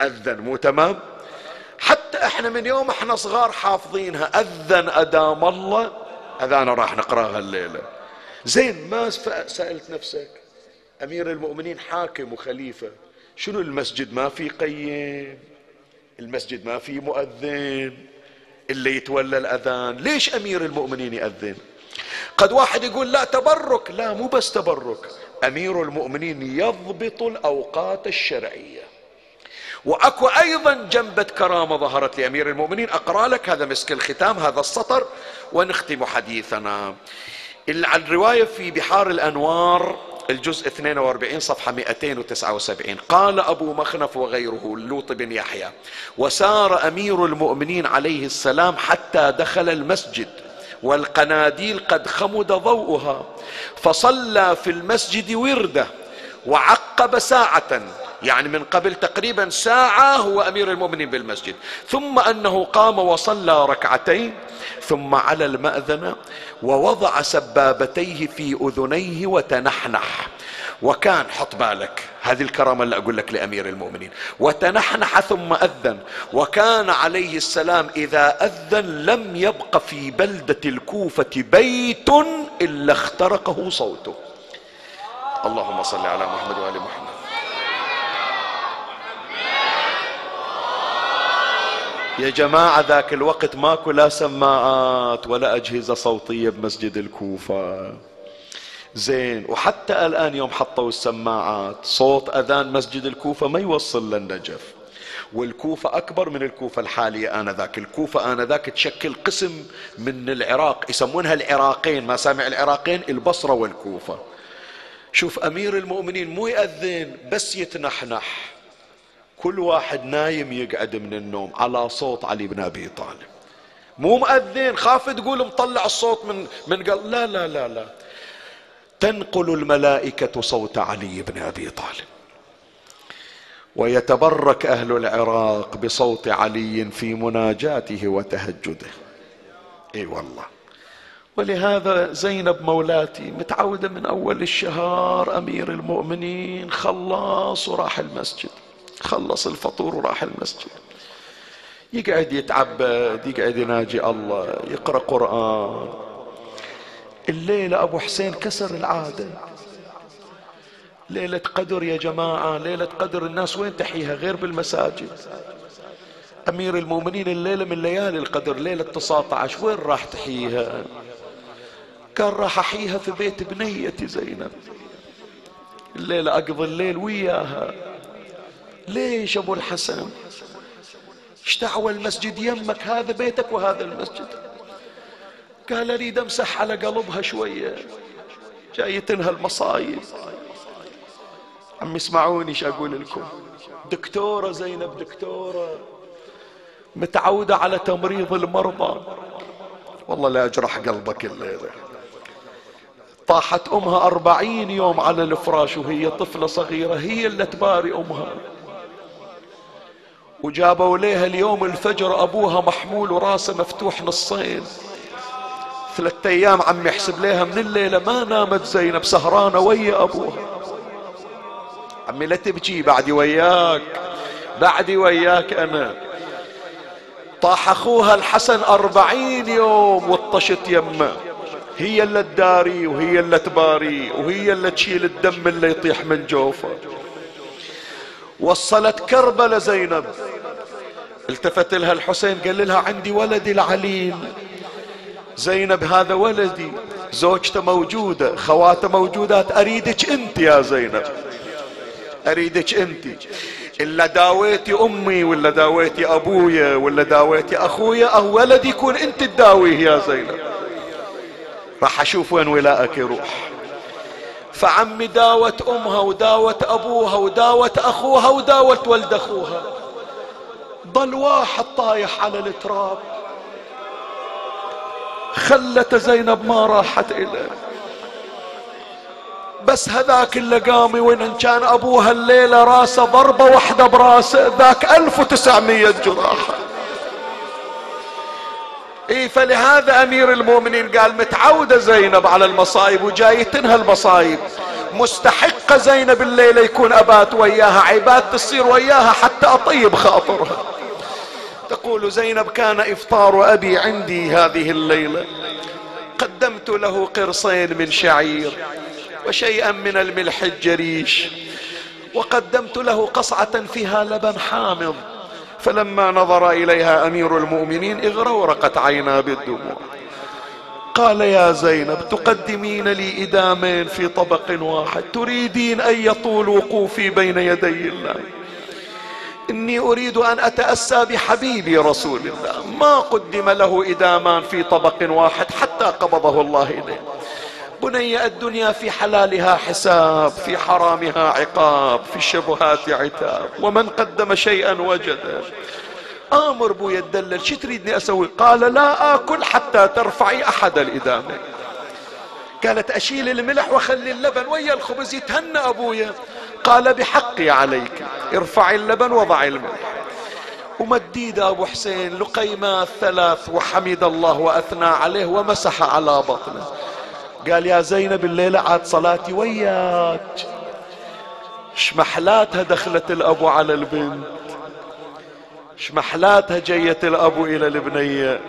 أذن مو تمام؟ حتى إحنا من يوم إحنا صغار حافظينها. أذن أدام الله. أذان راح نقرأها الليلة. زين ما سألت نفسك أمير المؤمنين حاكم وخليفة شنو المسجد ما في قيم؟ المسجد ما في مؤذن؟ اللي يتولى الأذان ليش أمير المؤمنين يأذن قد واحد يقول لا تبرك لا مو بس تبرك أمير المؤمنين يضبط الأوقات الشرعية. وأكو أيضا جنبة كرامة ظهرت لأمير المؤمنين أقرأ لك هذا مسك الختام هذا السطر ونختم حديثنا. الرواية في بحار الأنوار الجزء 42 صفحة 279 قال أبو مخنف وغيره لوط بن يحيى وسار أمير المؤمنين عليه السلام حتى دخل المسجد والقناديل قد خمد ضوءها فصلى في المسجد ورده وعقب ساعة يعني من قبل تقريبا ساعة هو أمير المؤمنين بالمسجد. ثم أنه قام وصلى ركعتين ثم على المأذنة ووضع سبابتيه في أذنيه وتنحنح. وكان حط بالك هذه الكرامة اللي أقول لك لأمير المؤمنين. وتنحنح ثم أذن. وكان عليه السلام إذا أذن لم يبق في بلدة الكوفة بيت إلا اخترقه صوته. اللهم صل على محمد وآل محمد. يا جماعة ذاك الوقت ماكو لا سماعات ولا أجهزة صوتية بمسجد الكوفة. زين وحتى الآن يوم حطوا السماعات صوت أذان مسجد الكوفة ما يوصل للنجف. والكوفة أكبر من الكوفة الحالية آنذاك. الكوفة آنذاك تشكل قسم من العراق يسمونها العراقين ما سامع العراقين البصرة والكوفة. شوف أمير المؤمنين مو يأذن بس يتنحنح. كل واحد نايم يقعد من النوم على صوت علي بن أبي طالب. مو مؤذن خاف تقول مطلع الصوت من من قال لا لا لا لا. تنقل الملائكة صوت علي بن أبي طالب. ويتبرك أهل العراق بصوت علي في مناجاته وتهجده. إي والله. ولهذا زينب مولاتي متعودة من أول الشهر أمير المؤمنين خلاص وراح المسجد. خلص الفطور وراح المسجد. يقعد يتعبد يقعد يناجي الله يقرأ قرآن. الليلة أبو حسين كسر العادة. ليلة قدر يا جماعة ليلة قدر الناس وين تحيها غير بالمساجد. أمير المؤمنين الليلة من ليالي القدر ليلة 19 وين راح تحييها؟ كان راح أحييها في بيت بنيتي زينب. الليلة أقضي الليل وياها. ليش أبو الحسن؟ إيش دعوة المسجد يمك؟ هذا بيتك وهذا المسجد. قال أريد أمسح على قلبها شوية. جايتنها المصايب. عم يسمعوني إيش أقول لكم. دكتورة زينب دكتورة. متعودة على تمريض المرضى. والله لا أجرح قلبك الليلة طاحت أمها أربعين يوم على الفراش وهي طفلة صغيرة. هي اللي تباري أمها. وجابوا ليها اليوم الفجر أبوها محمول وراسه مفتوح نصين. ثلاثة أيام عم يحسب ليها من الليلة ما نامت زينب سهرانة ويا أبوها. عمي لا تبكي بعدي وياك بعدي وياك أنا. طاح أخوها الحسن أربعين يوم وطشت يمه. هي اللي تداري وهي اللي تباري وهي اللي تشيل الدم اللي يطيح من جوفه. وصلت كربلة زينب. التفت لها الحسين قال لها عندي ولدي العليل. زينب هذا ولدي زوجته موجودة خواته موجودات أريدك أنت يا زينب. أريدك أنت. إلا داويتي أمي ولا داويتي أبويا ولا داويتي أخويا أو ولدي يكون أنت تداويه يا زينب. راح أشوف وين ولائك يروح. فعمي داوت أمها وداوت أبوها وداوت أخوها وداوت ولد أخوها. ضل واحد طايح على التراب. خلت زينب ما راحت إليه بس هذاك اللي قام وين كان أبوها الليلة راسه ضربة واحدة براسه ذاك ألف وتسعمية جراحة. إي فلهذا أمير المؤمنين قال متعودة زينب على المصايب وجايتنها المصايب. مستحقة زينب الليلة يكون أبات وياها عباد تصير وياها حتى أطيب خاطرها. تقول زينب كان إفطار أبي عندي هذه الليلة. قدمت له قرصين من شعير وشيئا من الملح الجريش. وقدمت له قصعة فيها لبن حامض. فلما نظر إليها أمير المؤمنين اغرورقت عينا بالدموع. قال يا زينب تقدمين لي إدامين في طبق واحد. تريدين أن يطول وقوفي بين يدي الله. إني أريد أن أتأسى بحبيبي رسول الله. ما قدم له إدامان في طبق واحد حتى قبضه الله إليه. بني الدنيا في حلالها حساب في حرامها عقاب في الشبهات عتاب. ومن قدم شيئا وجده. آمر بويا الدلل شو تريدني أسوي؟ قال لا آكل حتى ترفعي أحد الإدامة. قالت أشيل الملح وخلي اللبن ويا الخبز يتهنى أبويا. قال بحقي عليك ارفع اللبن وضع الملح. ومديد أبو حسين لقيمات ثلاث وحمد الله وأثنى عليه ومسح على بطنه. قال يا زينب الليلة عاد صلاتي وياك. شمحلاتها دخلت الأبو على البنت. شمحلاتها جيت الابو إلى البنية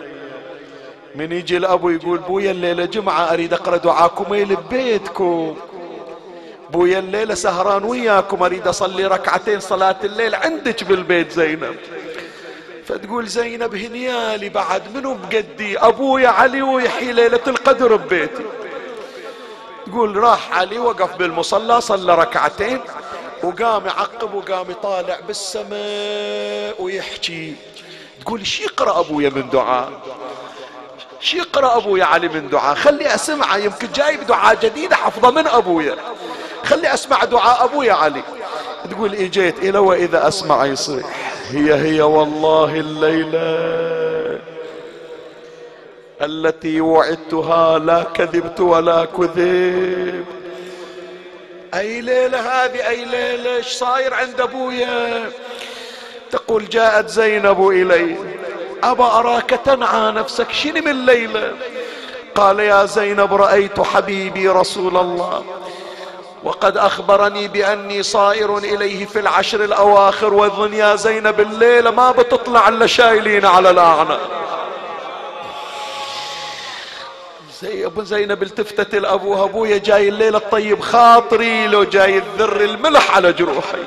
من يجي الابو يقول بويا الليلة جمعة أريد أقرأ دعاكم لبيتكم بويا الليلة سهران وياكم أريد أصلي ركعتين صلاة الليل عندك بالبيت زينب. فتقول زينب هنيالي بعد منو بقدي؟ أبويا علي ويحيي ليلة القدر ببيتي. تقول راح علي وقف بالمصلى صلى ركعتين. وقام يعقب وقام يطالع بالسماء ويحكي. تقول إيش يقرأ أبويا من دعاء؟ شي يقرأ أبويا علي من دعاء؟ خلي أسمعه يمكن جايب دعاء جديد حفظه من أبويا. خلي أسمع دعاء أبويا علي. تقول اجيت إلى وإذا أسمع يصيح. هي هي والله الليلة التي وعدتها لا كذبت ولا كذب أي ليلة هذه أي ليلة إيش صاير عند أبويا؟ تقول جاءت زينب إلي أبا أراك تنعى نفسك شنو من ليلة؟ قال يا زينب رأيت حبيبي رسول الله وقد أخبرني بأني صائر إليه في العشر الأواخر وأظن يا زينب الليلة ما بتطلع إلا شايلين على الأعناق. ابو زينب التفتت لابوها ابويا جاي الليلة الطيب خاطري لو جاي الذر الملح على جروحي.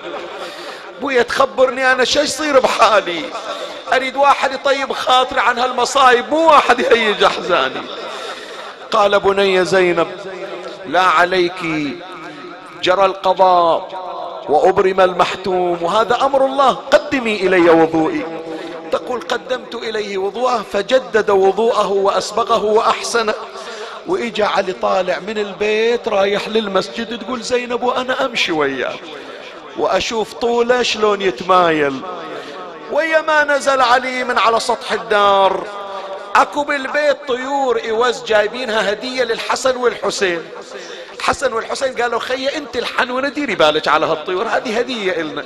ابويا تخبرني أنا شو يصير بحالي؟ أريد واحد يطيب خاطري عن هالمصايب مو واحد يهيج أحزاني. قال بني زينب لا عليك جرى القضاء وأبرم المحتوم وهذا أمر الله قدمي إلي وضوئي. تقول قدمت إليه وضوءه فجدد وضوءه وأسبغه وأحسنه. وإجا علي طالع من البيت رايح للمسجد تقول زينب وأنا أمشي وياه. وأشوف طوله شلون يتمايل. ويا ما نزل علي من على سطح الدار. أكو بالبيت طيور إيواز جايبينها هدية للحسن والحسين. الحسن والحسين قالوا خي أنت الحنونة ديري بالك على هالطيور هذه هدية إلنا.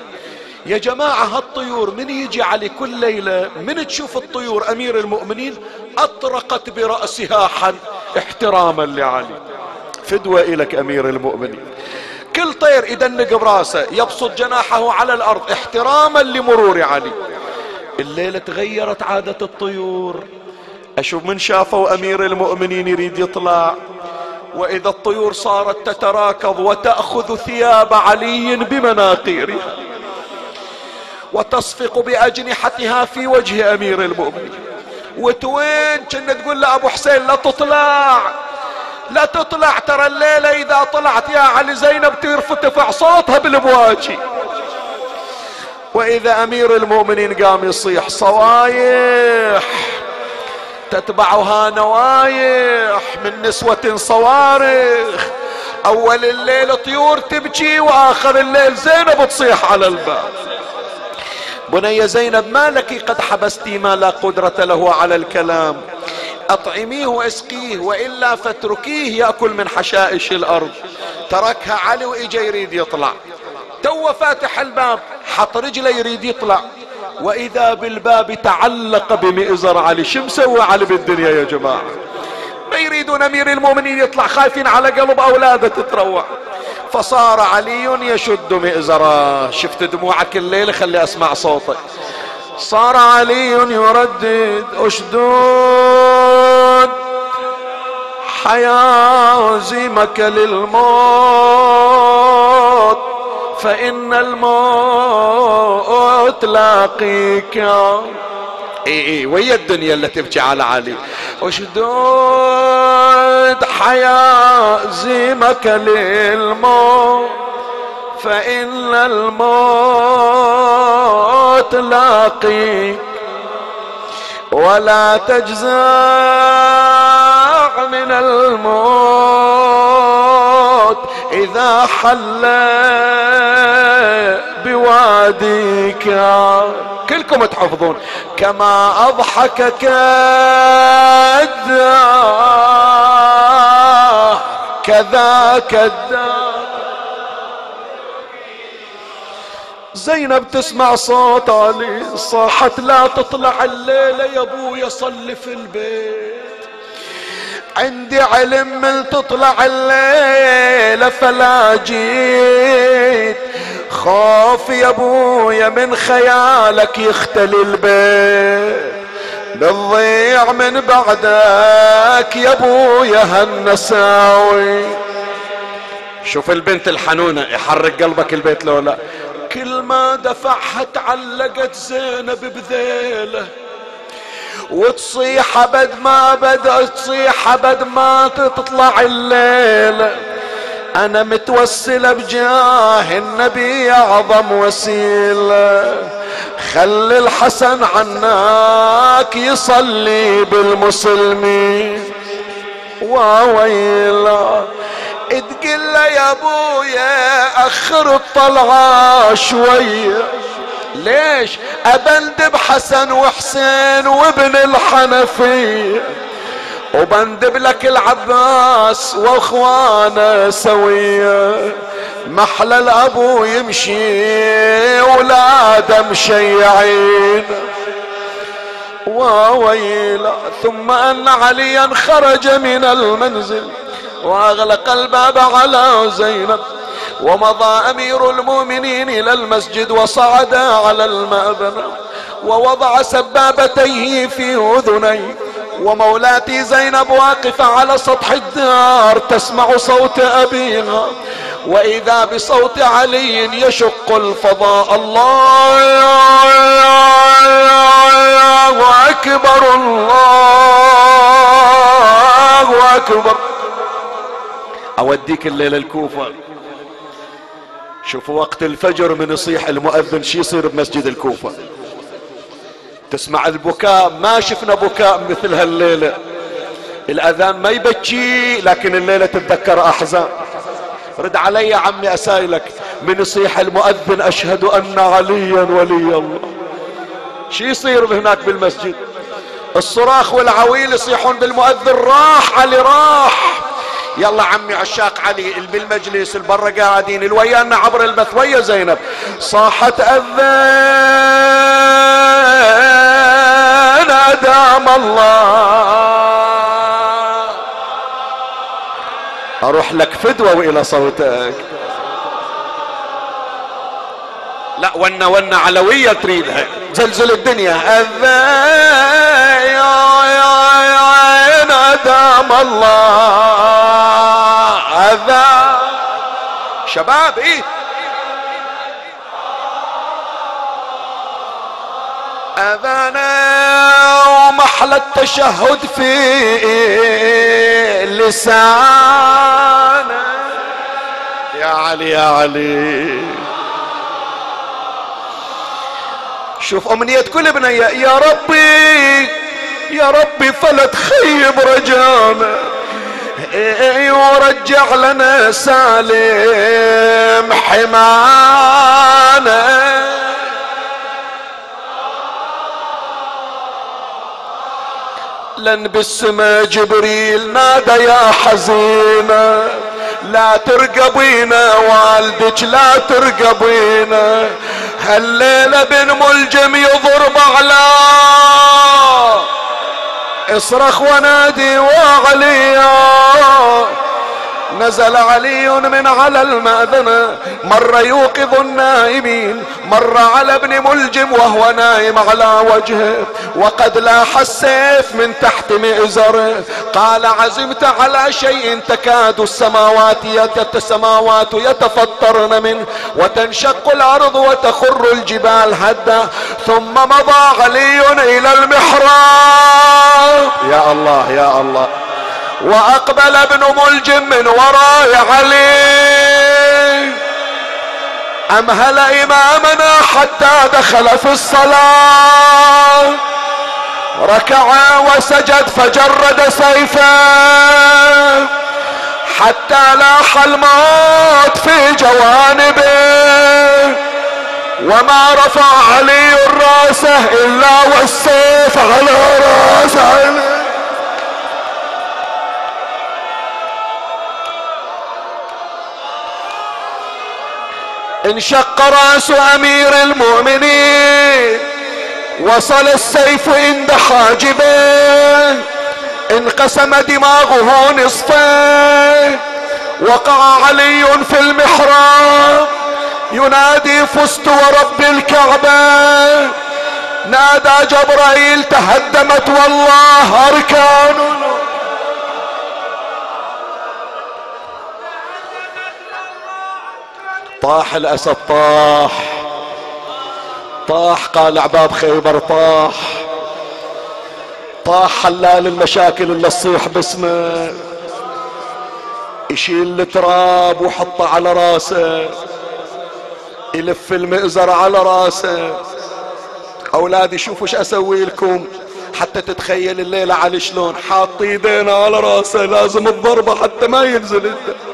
يا جماعة هالطيور من يجي علي كل ليلة؟ من تشوف الطيور أمير المؤمنين؟ أطرقت برأسها حن احتراما لعلي. فدوة إلك أمير المؤمنين. كل طير يدنق براسه يبسط جناحه على الأرض احتراما لمرور علي. الليلة تغيرت عادة الطيور. أشوف من شافوا أمير المؤمنين يريد يطلع. وإذا الطيور صارت تتراكض وتأخذ ثياب علي بمناقيرها. وتصفق بأجنحتها في وجه أمير المؤمنين. وتوين كنا تقول لابو حسين لا تطلع. لا تطلع. ترى الليلة إذا طلعت يا علي زينب ترفع صوتها بالبواجي. وإذا أمير المؤمنين قام يصيح صوايح تتبعها نوايح من نسوة صوارخ أول الليل طيور تبكي وآخر الليل زينب تصيح على الباب. بني زينب ما لك قد حبستي ما لا قدرة له على الكلام. أطعميه وأسقيه وإلا فاتركيه يأكل من حشائش الأرض. تركها علي وإجا يريد يطلع. تو فاتح الباب حط رجله يريد يطلع. وإذا بالباب تعلق بمئزر علي شو مسوي علي بالدنيا يا جماعة؟ ما يريدون أمير المؤمنين يطلع خايفين على قلب أولاده تتروع فصار علي يشد مئزره شفت دموعك الليل؟ خلي أسمع صوتك. صار علي يردد. أشدود. حيازمك للموت. فإن الموت لاقيك إي إي ويا الدنيا اللي تبكي على علي. اشدود حيازمك للموت فإن الموت لاقيك. ولا تجزع من الموت إذا حل بواديك. كلكم تحفظون. كما أضحكك الدار كذاك الدار. زينب تسمع صوت علي. صاحت لا تطلع الليلة يا أبويا صلي في البيت. عندي علم من تطلع الليلة فلا جيت. خاف يا أبويا من خيالك يختلي البيت. بتضيع من بعدك يا أبويا هالنساوي. شوف البنت الحنونة يحرك قلبك البيت لو لا كل ما دفعها تعلقت زينب بذيلة. وتصيح بد ما بد تصيح بد ما تطلع الليلة. أنا متوسلة بجاه النبي أعظم وسيلة. خلي الحسن عناك يصلي بالمسلمين. وويلا تقول له يا أبويا آخر الطلعة شوية. ليش؟ ابندب حسن وحسين وابن الحنفية. وبندب لك العباس واخوانه سوية. محلى الأبو يمشي ولاده مشيعين. وويلا ثم أن عليا خرج من المنزل. وأغلق الباب على زينب. ومضى أمير المؤمنين إلى المسجد وصعد على المأبنى ووضع سبابتيه في أذنيه. ومولاتي زينب واقفة على سطح الدار تسمع صوت ابيها وإذا بصوت علي يشق الفضاء الله أكبر الله أكبر. أوديك الليلة الكوفة. شوفوا وقت الفجر من يصيح المؤذن شي يصير بمسجد الكوفة. تسمع البكاء ما شفنا بكاء مثل هالليلة. الأذان ما يبكي لكن الليلة تتذكر أحزان. رد علي يا عمي اسايلك من يصيح المؤذن أشهد أن عليا ولي الله. شي يصير هناك بالمسجد؟ الصراخ والعويل يصيحون بالمؤذن راح علي راح. يلا عمي عشاق علي بالمجلس البرة قاعدين الويانا عبر البث ويا زينب. صاحت أذان أدام الله. أروح لك فدوة وإلى صوتك. لا ونا ونا علوية تريدها. زلزل الدنيا. أذان. أدام الله هذا شباب إيه؟ أذانا ومحلى التشهد في لسانه يا علي يا علي. شوف أمنية كل بنية يا ربي. يا ربي فلا تخيب رجانا. أيوه ورجع لنا سالم حمانا. لن بالسما جبريل نادى يا حزينة. لا ترقبينا والدك لا ترقبينا. هالليلة بن ملجم يضرب على اصرخ ونادي وعليا نزل علي من على المأذنة مر يوقظ النائمين مر على ابن ملجم وهو نائم على وجهه. وقد لاح السيف من تحت مئزره. قال عزمت على شيء تكاد السماوات السماوات يتفطرن منه وتنشق الأرض وتخر الجبال هدا. ثم مضى علي إلى المحراب. يا الله يا الله. وأقبل ابن ملجم من وراء علي. امهل إمامنا حتى دخل في الصلاة؟ ركع وسجد فجرد سيفه. حتى لاح الموت في جوانبه. وما رفع علي راسه إلا والسيف على رأسه. انشق راس امير المؤمنين. وصل السيف عند حاجبه. انقسم دماغه نصفين وقع علي في المحراب. ينادي فزت ورب الكعبة. نادى جبرائيل تهدمت والله أركان. طاح الأسد طاح. طاح قال عباب خيبر طاح. طاح حلال المشاكل اللي تصيح باسمه. يشيل التراب وحطه على راسه. يلف المئزر على راسه. اولادي شوفوا إيش أسوي لكم. حتى تتخيل الليلة على شلون حاط ايدينا على راسه. لازم الضربة حتى ما ينزل. الدم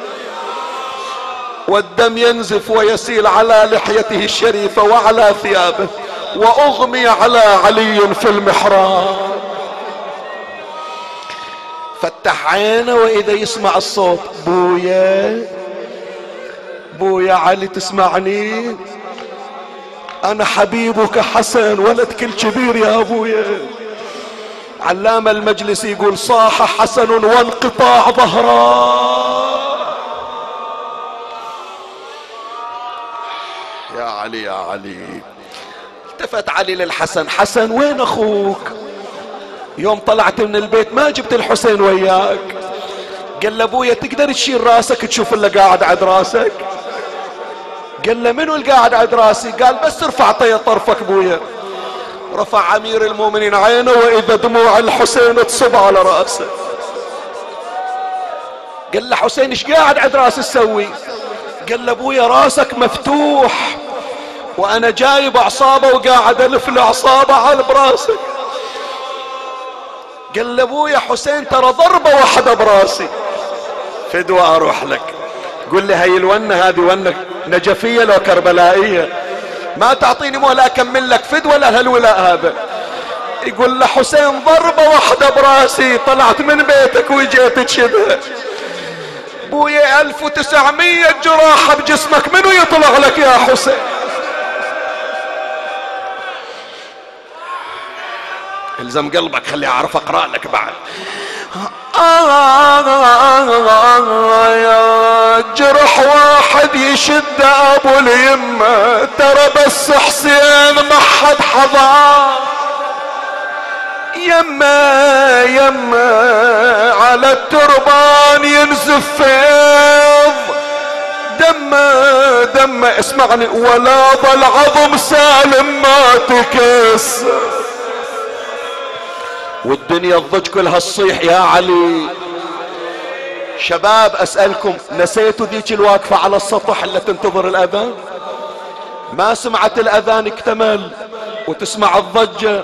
والدم ينزف ويسيل على لحيته الشريفة وعلى ثيابه وأغمي على علي في المحراب. فتح عينه وإذا يسمع الصوت بويا بويا علي تسمعني؟ أنا حبيبك حسن ولد كل كبير يا ابويا علام المجلس يقول صاح حسن وانقطاع ظهره علي يا علي. التفت علي للحسن. حسن وين أخوك؟ يوم طلعت من البيت ما جبت الحسين وياك. قال له أبويا تقدر تشيل راسك تشوف اللي قاعد عند راسك؟ قال له منو اللي قاعد عند راسي؟ قال بس ارفع طي طرفك أبويا. رفع أمير المؤمنين عينه وإذا دموع الحسين تصب على رأسه. قال له حسين إيش قاعد عند راسي تسوي؟ قال له أبويا راسك مفتوح. وأنا جايب أعصابه وقاعد ألف الاعصابه على براسك قال له أبويا حسين ترى ضربة واحدة براسي. فدوى أروح لك. قل لي هاي الونة هذه ونة نجفية لو كربلائية. ما تعطيني مولا أكمل لك فدوى لا هالولاء هذا. يقول له حسين ضربة واحدة براسي طلعت من بيتك وجيت تشبه بويا ألف وتسعمية جراحة بجسمك منو يطلع لك يا حسين؟ الزم قلبك خلي أعرف أقرأ لك بعد. يا جرح واحد يشد أبو اليمة ترى بس حسين ما حد حضر. يما يما على التربان ينزف فيض. دم دم اسمعني ولا ظل عظم سالم ما تكسر. والدنيا الضج كلها تصيح يا علي. شباب أسألكم نسيتوا ذيك الواقفة على السطح اللي تنتظر الأذان؟ ما سمعت الأذان اكتمل وتسمع الضجة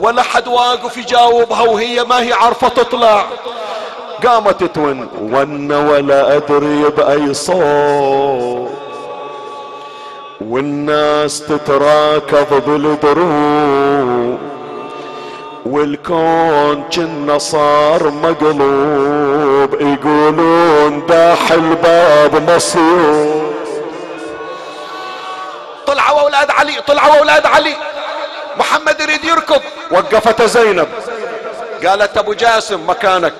ولا حد واقف يجاوبها وهي ما هي عارفة تطلع. قامت تون ون ولا أدري بأي صوت. والناس تتراكض بالدروب. والكون كنا صار مقلوب يقولون داح الباب مصيوب طلعوا أولاد علي طلعوا أولاد علي. محمد يريد يركض. وقفت زينب. قالت أبو جاسم مكانك.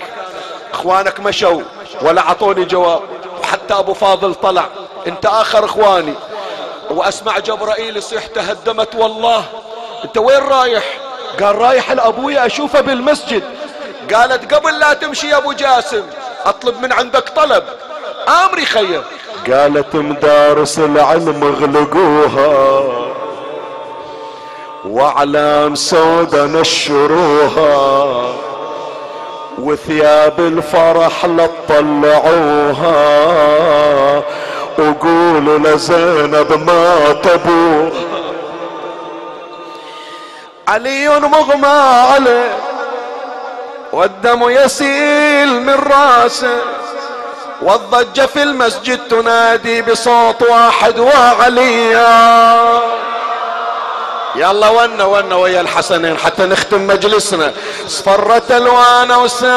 إخوانك مشوا ولا عطوني جواب وحتى أبو فاضل طلع. أنت آخر إخواني. وأسمع جبرائيل يصيح تهدمت والله. أنت وين رايح؟ قال رايح لابويا أشوفه بالمسجد. قالت قبل لا تمشي يا أبو جاسم أطلب من عندك طلب. آمري خير. قالت مدارس العلم اغلقوها. واعلام سودا نشروها. وثياب الفرح لا تطلعوها. وقولوا لزينب ما تبوها. علي مغمى عليه والدم يسيل من راسه. والضجة في المسجد تنادي بصوت واحد وعليا. يلا ونا ونا ويا الحسنين حتى نختم مجلسنا. اصفرت ألوان وسال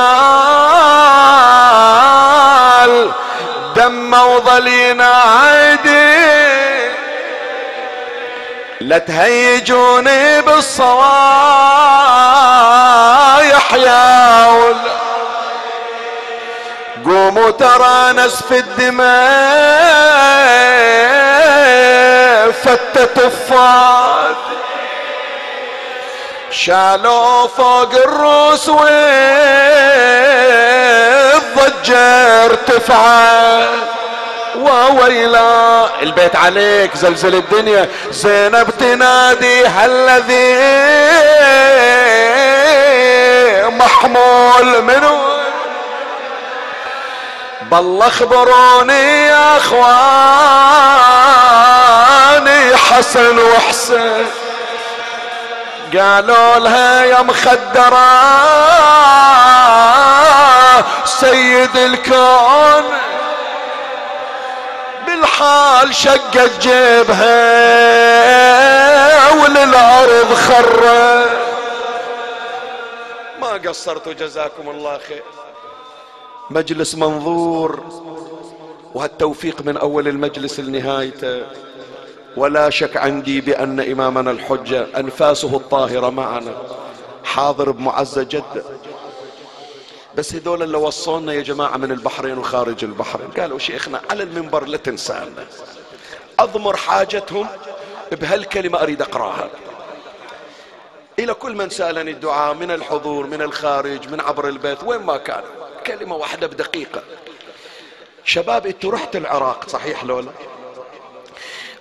دم وظلينا عيدي لا تهيجوني بالصوايح يا ولد قوموا ترى نسف الدماء فتت الفات شالوا فوق الروس والضجة ارتفعت وويلا. البيت عليك زلزل الدنيا. زينب تنادي هالذي محمول منه بالله اخبروني يا اخواني حسن وحسين. قالوا لها يا مخدرة سيد الكون. بالحال شقت جيبها وللارض خرة ما قصرتوا جزاكم الله خير. مجلس منظور وهالتوفيق من أول المجلس لنهايته. ولا شك عندي بأن إمامنا الحجة أنفاسه الطاهرة معنا. حاضر بمعزة جدة. بس هذول اللي وصلنا يا جماعة من البحرين وخارج البحرين قالوا شيخنا على المنبر لا تنسانا. أضمر حاجتهم بهالكلمة أريد أقرأها. إلى كل من سألني الدعاء من الحضور من الخارج من عبر البيت وين ما كان. كلمة واحدة بدقيقة. شباب أنتوا رحت العراق صحيح لولا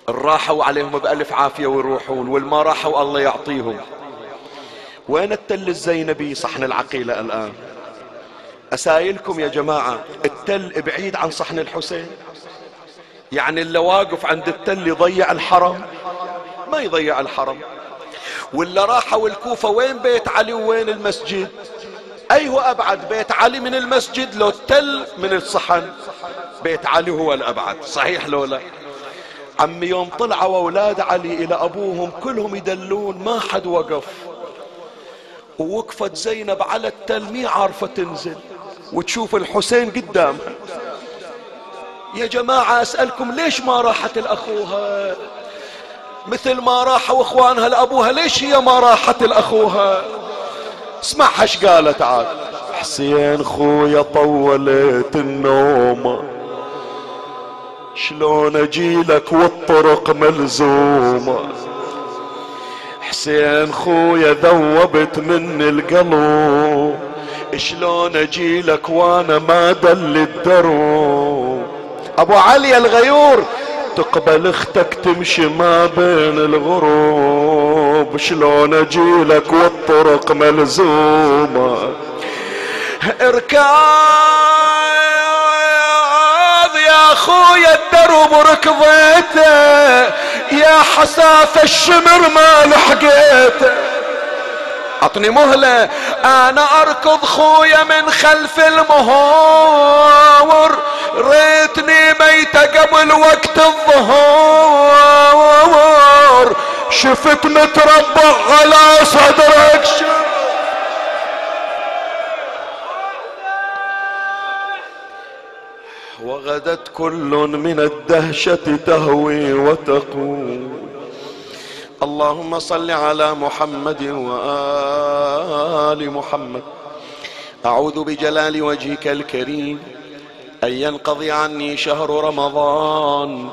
راحوا عليهم بألف عافية ويروحون والما راحوا الله يعطيهم. وين التل الزينبي صحن العقيلة الآن؟ أسايلكم يا جماعة التل بعيد عن صحن الحسين. يعني اللي واقف عند التل يضيع الحرم؟ ما يضيع الحرم. واللي راحوا الكوفة وين بيت علي وين المسجد؟ اي هو أبعد بيت علي من المسجد لو التل من الصحن. بيت علي هو الأبعد صحيح لو لا؟ عمي يوم طلعوا أولاد علي إلى أبوهم كلهم يدلون ما حد وقف. ووقفت زينب على التل مي عارفة تنزل. وتشوف الحسين قدامها يا جماعة أسألكم ليش ما راحت الأخوها؟ مثل ما راحوا إخوانها لأبوها ليش هي ما راحت الأخوها؟ اسمعها إيش قالت عاد. حسين خويا طولت النوم. شلون اجيلك والطرق ملزومة حسين خويا ذوبت مني القلب شلون اجيلك وأنا ما دل الدروب ابو علي الغيور تقبل أختك تمشي ما بين الغروب. شلون اجيلك والطرق ملزومة؟ اركاض يا خويا الدرب ركضيته يا حساف الشمر ما لحقيته. اعطني مهلة. أنا أركض خويا من خلف المهور. ريتني ميت قبل وقت الظهور. شفت متربع على صدرك. وغدت كل من الدهشة تهوي وتقول. اللهم صل على محمد وآل محمد. أعوذ بجلال وجهك الكريم أن ينقضي عني شهر رمضان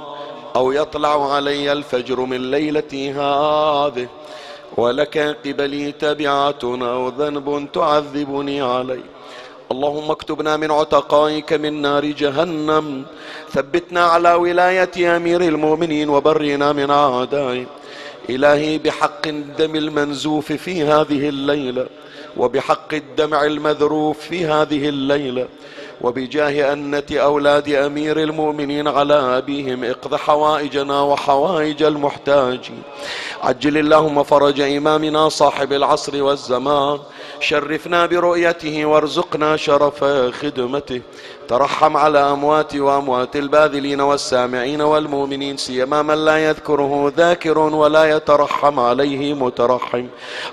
أو يطلع علي الفجر من ليلتي هذه. ولك قبلي تبعة أو ذنب تعذبني عليه اللهم اكتبنا من عتقائك من نار جهنم. ثبتنا على ولاية أمير المؤمنين وبرنا من أعدائه إلهي بحق الدم المنزوف في هذه الليلة وبحق الدمع المذروف في هذه الليلة وبجاه أنة أولاد أمير المؤمنين على أبيهم إقض حوائجنا وحوائج المحتاجين عجل اللهم فرج إمامنا صاحب العصر والزمان شرفنا برؤيته وارزقنا شرف خدمته. ترحم على أموات وأموات الباذلين والسامعين والمؤمنين سيما من لا يذكره ذاكر ولا يترحم عليه مترحم.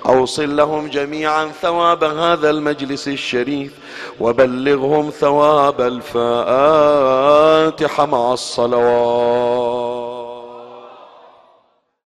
أوصل لهم جميعا ثواب هذا المجلس الشريف وبلغهم ثواب الفاتحة مع الصلوات.